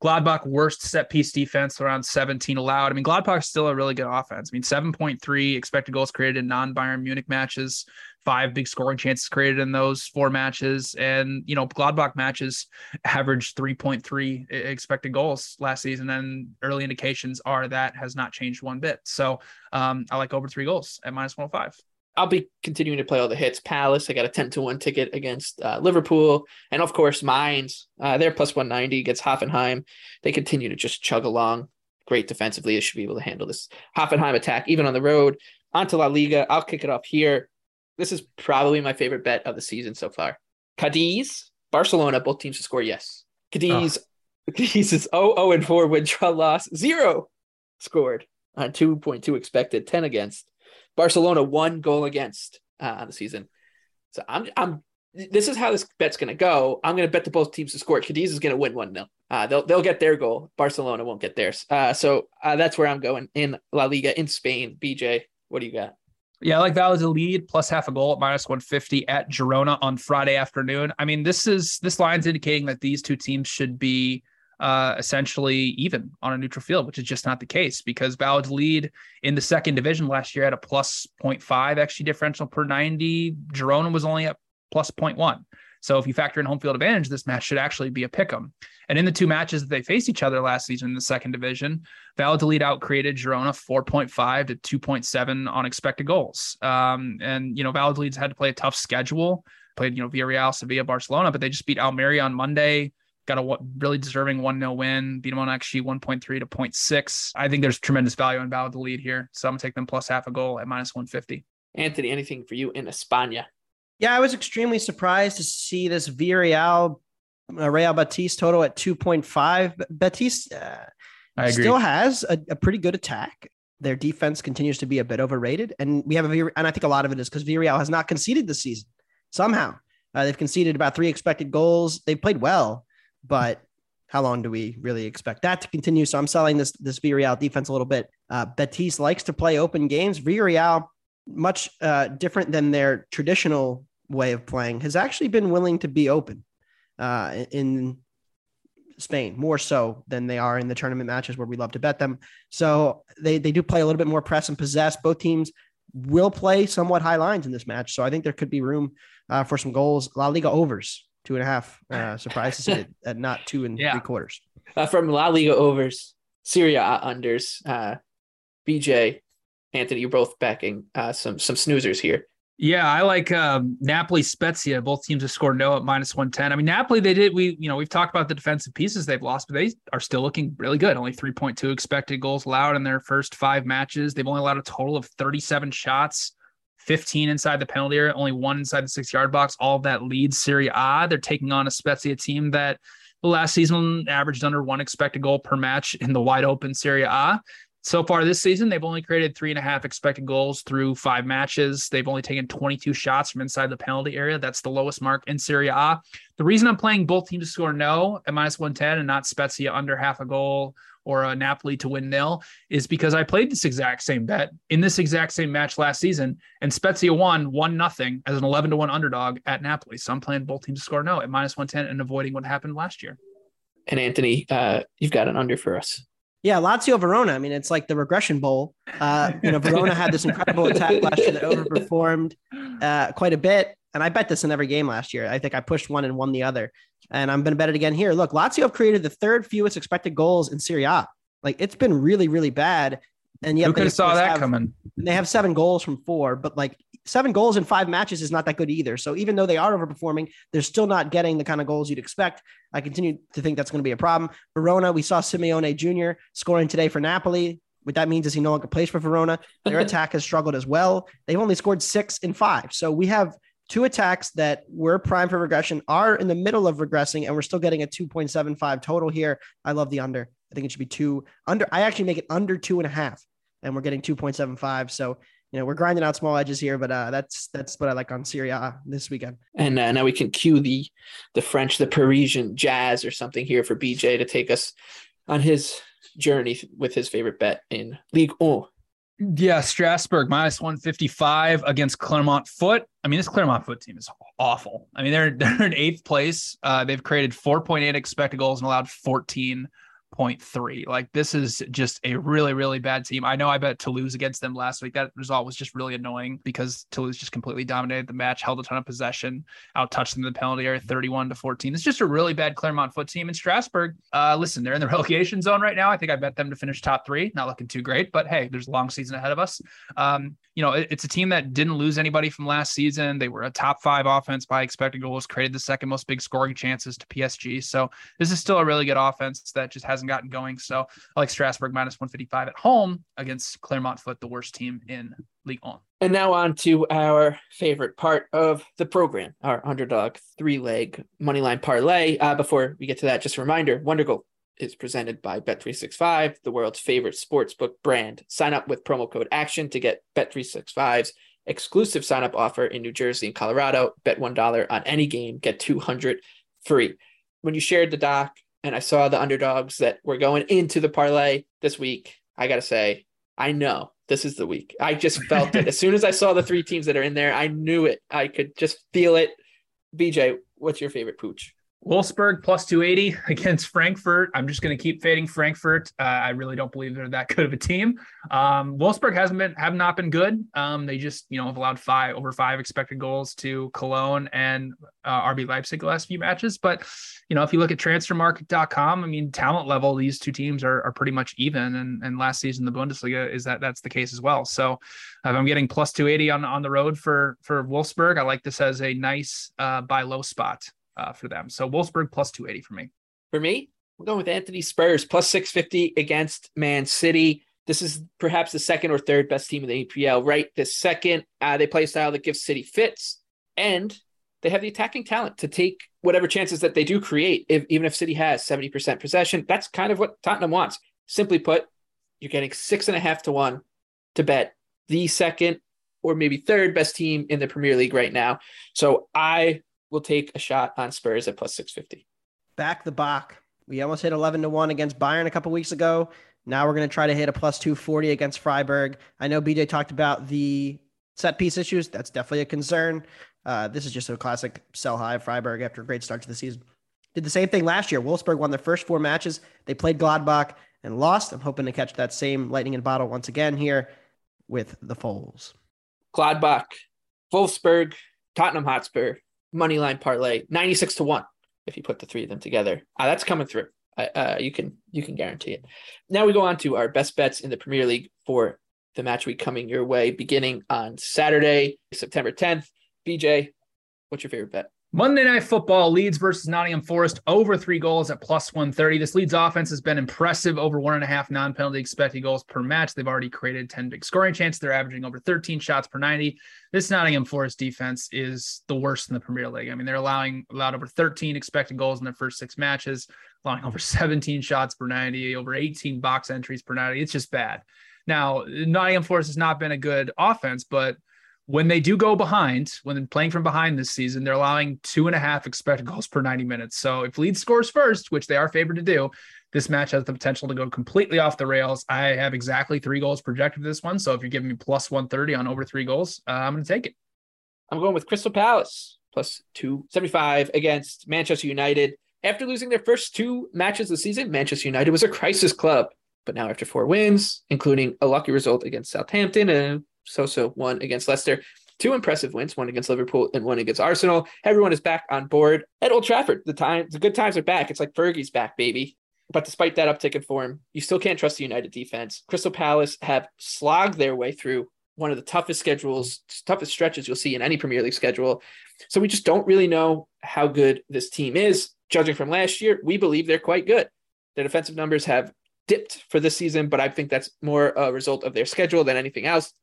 Gladbach worst set piece defense around 17 allowed. I mean, Gladbach's still a really good offense. I mean, 7.3 expected goals created in non Bayern Munich matches, five big scoring chances created in those four matches. And, you know, Gladbach matches averaged 3.3 expected goals last season. And early indications are that has not changed one bit. So um, I like over three goals at minus 105. I'll be continuing to play all the hits. Palace, I got a 10 to 1 ticket against uh, Liverpool. And of course, Mainz, uh, they're plus 190 against Hoffenheim. They continue to just chug along. Great defensively. They should be able to handle this Hoffenheim attack, even on the road. Onto La Liga. I'll kick it off here. This is probably my favorite bet of the season so far. Cadiz, Barcelona, both teams to score yes. Cadiz, oh. Cadiz is 0 0 and 4 win, draw, loss, zero scored on 2.2 expected, 10 against. Barcelona one goal against uh, on the season. So I'm I'm this is how this bet's going to go. I'm going to bet the both teams to score. Cadiz is going to win 1 0. Uh, they'll, they'll get their goal. Barcelona won't get theirs. Uh, so uh, that's where I'm going in La Liga in Spain. BJ, what do you got? Yeah, I like Valladolid lead plus half a goal at minus 150 at Girona on Friday afternoon. I mean, this is this line's indicating that these two teams should be uh, essentially even on a neutral field, which is just not the case because Valladolid in the second division last year had a plus 0.5 XG differential per 90. Girona was only at plus 0.1. So if you factor in home field advantage, this match should actually be a pick 'em. And in the two matches that they faced each other last season in the second division, Valladolid outcreated Girona 4.5 to 2.7 on expected goals. Um, and, you know, Valladolid's had to play a tough schedule, played, you know, Villarreal, Sevilla, Barcelona, but they just beat Almeria on Monday got a really deserving 1 0 win, beat them on actually 1.3 to 0.6. I think there's tremendous value in Valladolid here. So I'm going to take them plus half a goal at minus 150. Anthony, anything for you in España? Yeah, I was extremely surprised to see this Villarreal uh, Real Betis total at 2.5. Betis uh, still has a, a, pretty good attack. Their defense continues to be a bit overrated. And we have a, and I think a lot of it is because Villarreal has not conceded this season somehow. Uh, they've conceded about three expected goals. They've played well, but how long do we really expect that to continue? So I'm selling this this Villarreal defense a little bit. Uh, Betis likes to play open games. Villarreal, much uh, different than their traditional way of playing, has actually been willing to be open uh, in Spain more so than they are in the tournament matches where we love to bet them. So they they do play a little bit more press and possess. Both teams will play somewhat high lines in this match. So I think there could be room uh, for some goals. La Liga overs two and a half. Uh, surprised to it at not two and yeah. three quarters. Uh, from La Liga overs, Serie A unders. Uh, BJ, Anthony, you're both backing uh, some some snoozers here. Yeah, I like um, Napoli Spezia. Both teams have scored no at minus 110. I mean, Napoli, they did, we, you know, we've talked about the defensive pieces they've lost, but they are still looking really good. Only 3.2 expected goals allowed in their first five matches. They've only allowed a total of 37 shots. 15 inside the penalty area, only one inside the six yard box. All that leads Serie A. They're taking on a Spezia team that the last season averaged under one expected goal per match in the wide open Serie A. So far this season, they've only created three and a half expected goals through five matches. They've only taken 22 shots from inside the penalty area. That's the lowest mark in Serie A. The reason I'm playing both teams to score no at minus 110 and not Spezia under half a goal or a Napoli to win nil is because I played this exact same bet in this exact same match last season, and Spezia won one nothing as an 11 to one underdog at Napoli. So I'm playing both teams to score no at minus 110 and avoiding what happened last year. And Anthony, uh, you've got an under for us. Yeah, Lazio Verona. I mean, it's like the regression bowl. Uh, you know, Verona had this incredible attack last year that overperformed uh, quite a bit. And I bet this in every game last year. I think I pushed one and won the other. And I'm going to bet it again here. Look, Lazio have created the third fewest expected goals in Serie A. Like it's been really, really bad. And yet who could have saw that have, coming? They have seven goals from four, but like seven goals in five matches is not that good either. So even though they are overperforming, they're still not getting the kind of goals you'd expect. I continue to think that's going to be a problem. Verona, we saw Simeone Jr. scoring today for Napoli. What that means is he no longer plays for Verona. Their attack has struggled as well. They've only scored six in five. So we have two attacks that were prime for regression are in the middle of regressing, and we're still getting a 2.75 total here. I love the under. I think it should be two under. I actually make it under two and a half, and we're getting 2.75. So you know we're grinding out small edges here, but uh, that's that's what I like on Serie A this weekend. And uh, now we can cue the the French, the Parisian jazz or something here for BJ to take us on his journey with his favorite bet in Ligue 1. Yeah, Strasbourg minus 155 against Clermont Foot. I mean, this Clermont Foot team is awful. I mean, they're they're in eighth place. Uh, they've created 4.8 expected goals and allowed 14 0.3. Like this is just a really, really bad team. I know I bet Toulouse against them last week. That result was just really annoying because Toulouse just completely dominated the match, held a ton of possession, out touched them in the penalty area 31 to 14. It's just a really bad Clermont foot team in Strasbourg. Uh, listen, they're in the relegation zone right now. I think I bet them to finish top three. Not looking too great, but hey, there's a long season ahead of us. Um, you know, it, it's a team that didn't lose anybody from last season. They were a top five offense by expected goals, created the second most big scoring chances to PSG. So this is still a really good offense that just hasn't gotten going. So I like Strasbourg minus 155 at home against Clermont Foot, the worst team in Ligue 1. And now on to our favorite part of the program, our underdog three leg moneyline parlay. Uh, before we get to that, just a reminder Wondergoal is presented by Bet365, the world's favorite sportsbook brand. Sign up with promo code ACTION to get Bet365's exclusive sign up offer in New Jersey and Colorado. Bet $1 on any game, get 200 free. When you shared the doc and I saw the underdogs that were going into the parlay this week, I got to say, I know this is the week. I just felt it. As soon as I saw the three teams that are in there, I knew it. I could just feel it. BJ, what's your favorite pooch? Wolfsburg plus 280 against Frankfurt. I'm just going to keep fading Frankfurt. Uh, I really don't believe they're that good of a team. Um, Wolfsburg hasn't been have not been good. Um, they just you know have allowed five over five expected goals to Cologne and uh, RB Leipzig the last few matches. But you know if you look at transfermarkt.com, I mean talent level these two teams are, are pretty much even. And and last season the Bundesliga is that that's the case as well. So I'm getting plus 280 on on the road for for Wolfsburg, I like this as a nice uh, buy low spot uh, for them. So Wolfsburg plus 280 for me. For me, we're going with Anthony Spurs plus 650 against Man City. This is perhaps the second or third best team in the EPL, right? This second, uh, they play a style that gives City fits, and they have the attacking talent to take whatever chances that they do create, if, even if City has 70% possession. That's kind of what Tottenham wants. Simply put, you're getting six and a half to one to bet the second or maybe third best team in the Premier League right now. So I will take a shot on Spurs at plus 650. Back the Bach. We almost hit 11 to 1 against Bayern a couple weeks ago. Now we're going to try to hit a plus 240 against Freiburg. I know BJ talked about the set piece issues. That's definitely a concern. Uh, this is just a classic sell high Freiburg after a great start to the season. Did the same thing last year. Wolfsburg won their first four matches. They played Gladbach and lost. I'm hoping to catch that same lightning in a bottle once again here with the Foals. Gladbach, Wolfsburg, Tottenham Hotspur, money line parlay 96 to 1 if you put the three of them together. Uh, that's coming through. Uh, you can you can guarantee it. Now we go on to our best bets in the premier league for the match week coming your way beginning on saturday september 10th bj what's your favorite bet Monday Night Football, Leeds versus Nottingham Forest, over three goals at plus 130. This Leeds offense has been impressive, over one and a half non penalty expected goals per match. They've already created 10 big scoring chances. They're averaging over 13 shots per 90. This Nottingham Forest defense is the worst in the Premier League. I mean, they're allowing allowed over 13 expected goals in their first six matches, allowing over 17 shots per 90, over 18 box entries per 90. It's just bad. Now, Nottingham Forest has not been a good offense, but when they do go behind, when playing from behind this season, they're allowing two and a half expected goals per 90 minutes. So if Leeds scores first, which they are favored to do, this match has the potential to go completely off the rails. I have exactly three goals projected for this one. So if you're giving me plus 130 on over three goals, uh, I'm going to take it. I'm going with Crystal Palace plus 275 against Manchester United. After losing their first two matches of the season, Manchester United was a crisis club. But now, after four wins, including a lucky result against Southampton and so-so one against Leicester. Two impressive wins, one against Liverpool and one against Arsenal. Everyone is back on board at Old Trafford. The time, the good times are back. It's like Fergie's back, baby. But despite that uptick in form, you still can't trust the United defense. Crystal Palace have slogged their way through one of the toughest schedules, toughest stretches you'll see in any Premier League schedule. So we just don't really know how good this team is. Judging from last year, we believe they're quite good. Their defensive numbers have dipped for this season, but I think that's more a result of their schedule than anything else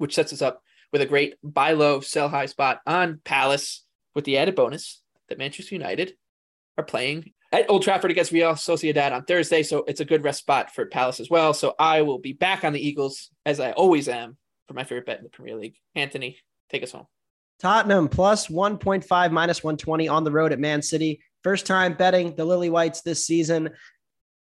which sets us up with a great buy low, sell high spot on Palace with the added bonus that Manchester United are playing at Old Trafford against Real Sociedad on Thursday. So it's a good rest spot for Palace as well. So I will be back on the Eagles as I always am for my favorite bet in the Premier League. Anthony, take us home. Tottenham plus 1.5 minus 120 on the road at Man City. First time betting the Lily Whites this season.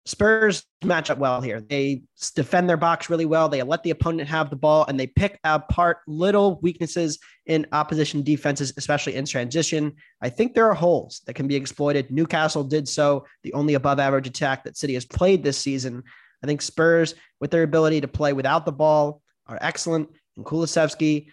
Spurs match up well here. They defend their box really well. They let the opponent have the ball and they pick apart little weaknesses in opposition defenses, especially in transition. I think there are holes that can be exploited. Newcastle did so, the only above average attack that City has played this season. I think Spurs, with their ability to play without the ball, are excellent. And Kulusevski,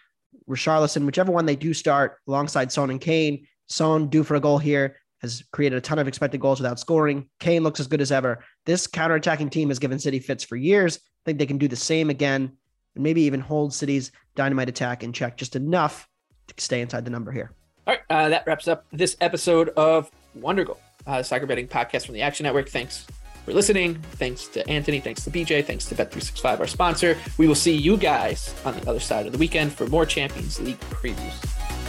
Richarlison, whichever one they do start alongside Son and Kane, Son due for a goal here has created a ton of expected goals without scoring. Kane looks as good as ever. This counterattacking team has given City fits for years. I think they can do the same again and maybe even hold City's dynamite attack in check just enough to stay inside the number here. All right, uh, that wraps up this episode of Wondergoal, uh, soccer betting podcast from the Action Network. Thanks for listening. Thanks to Anthony. Thanks to BJ. Thanks to Bet365, our sponsor. We will see you guys on the other side of the weekend for more Champions League previews.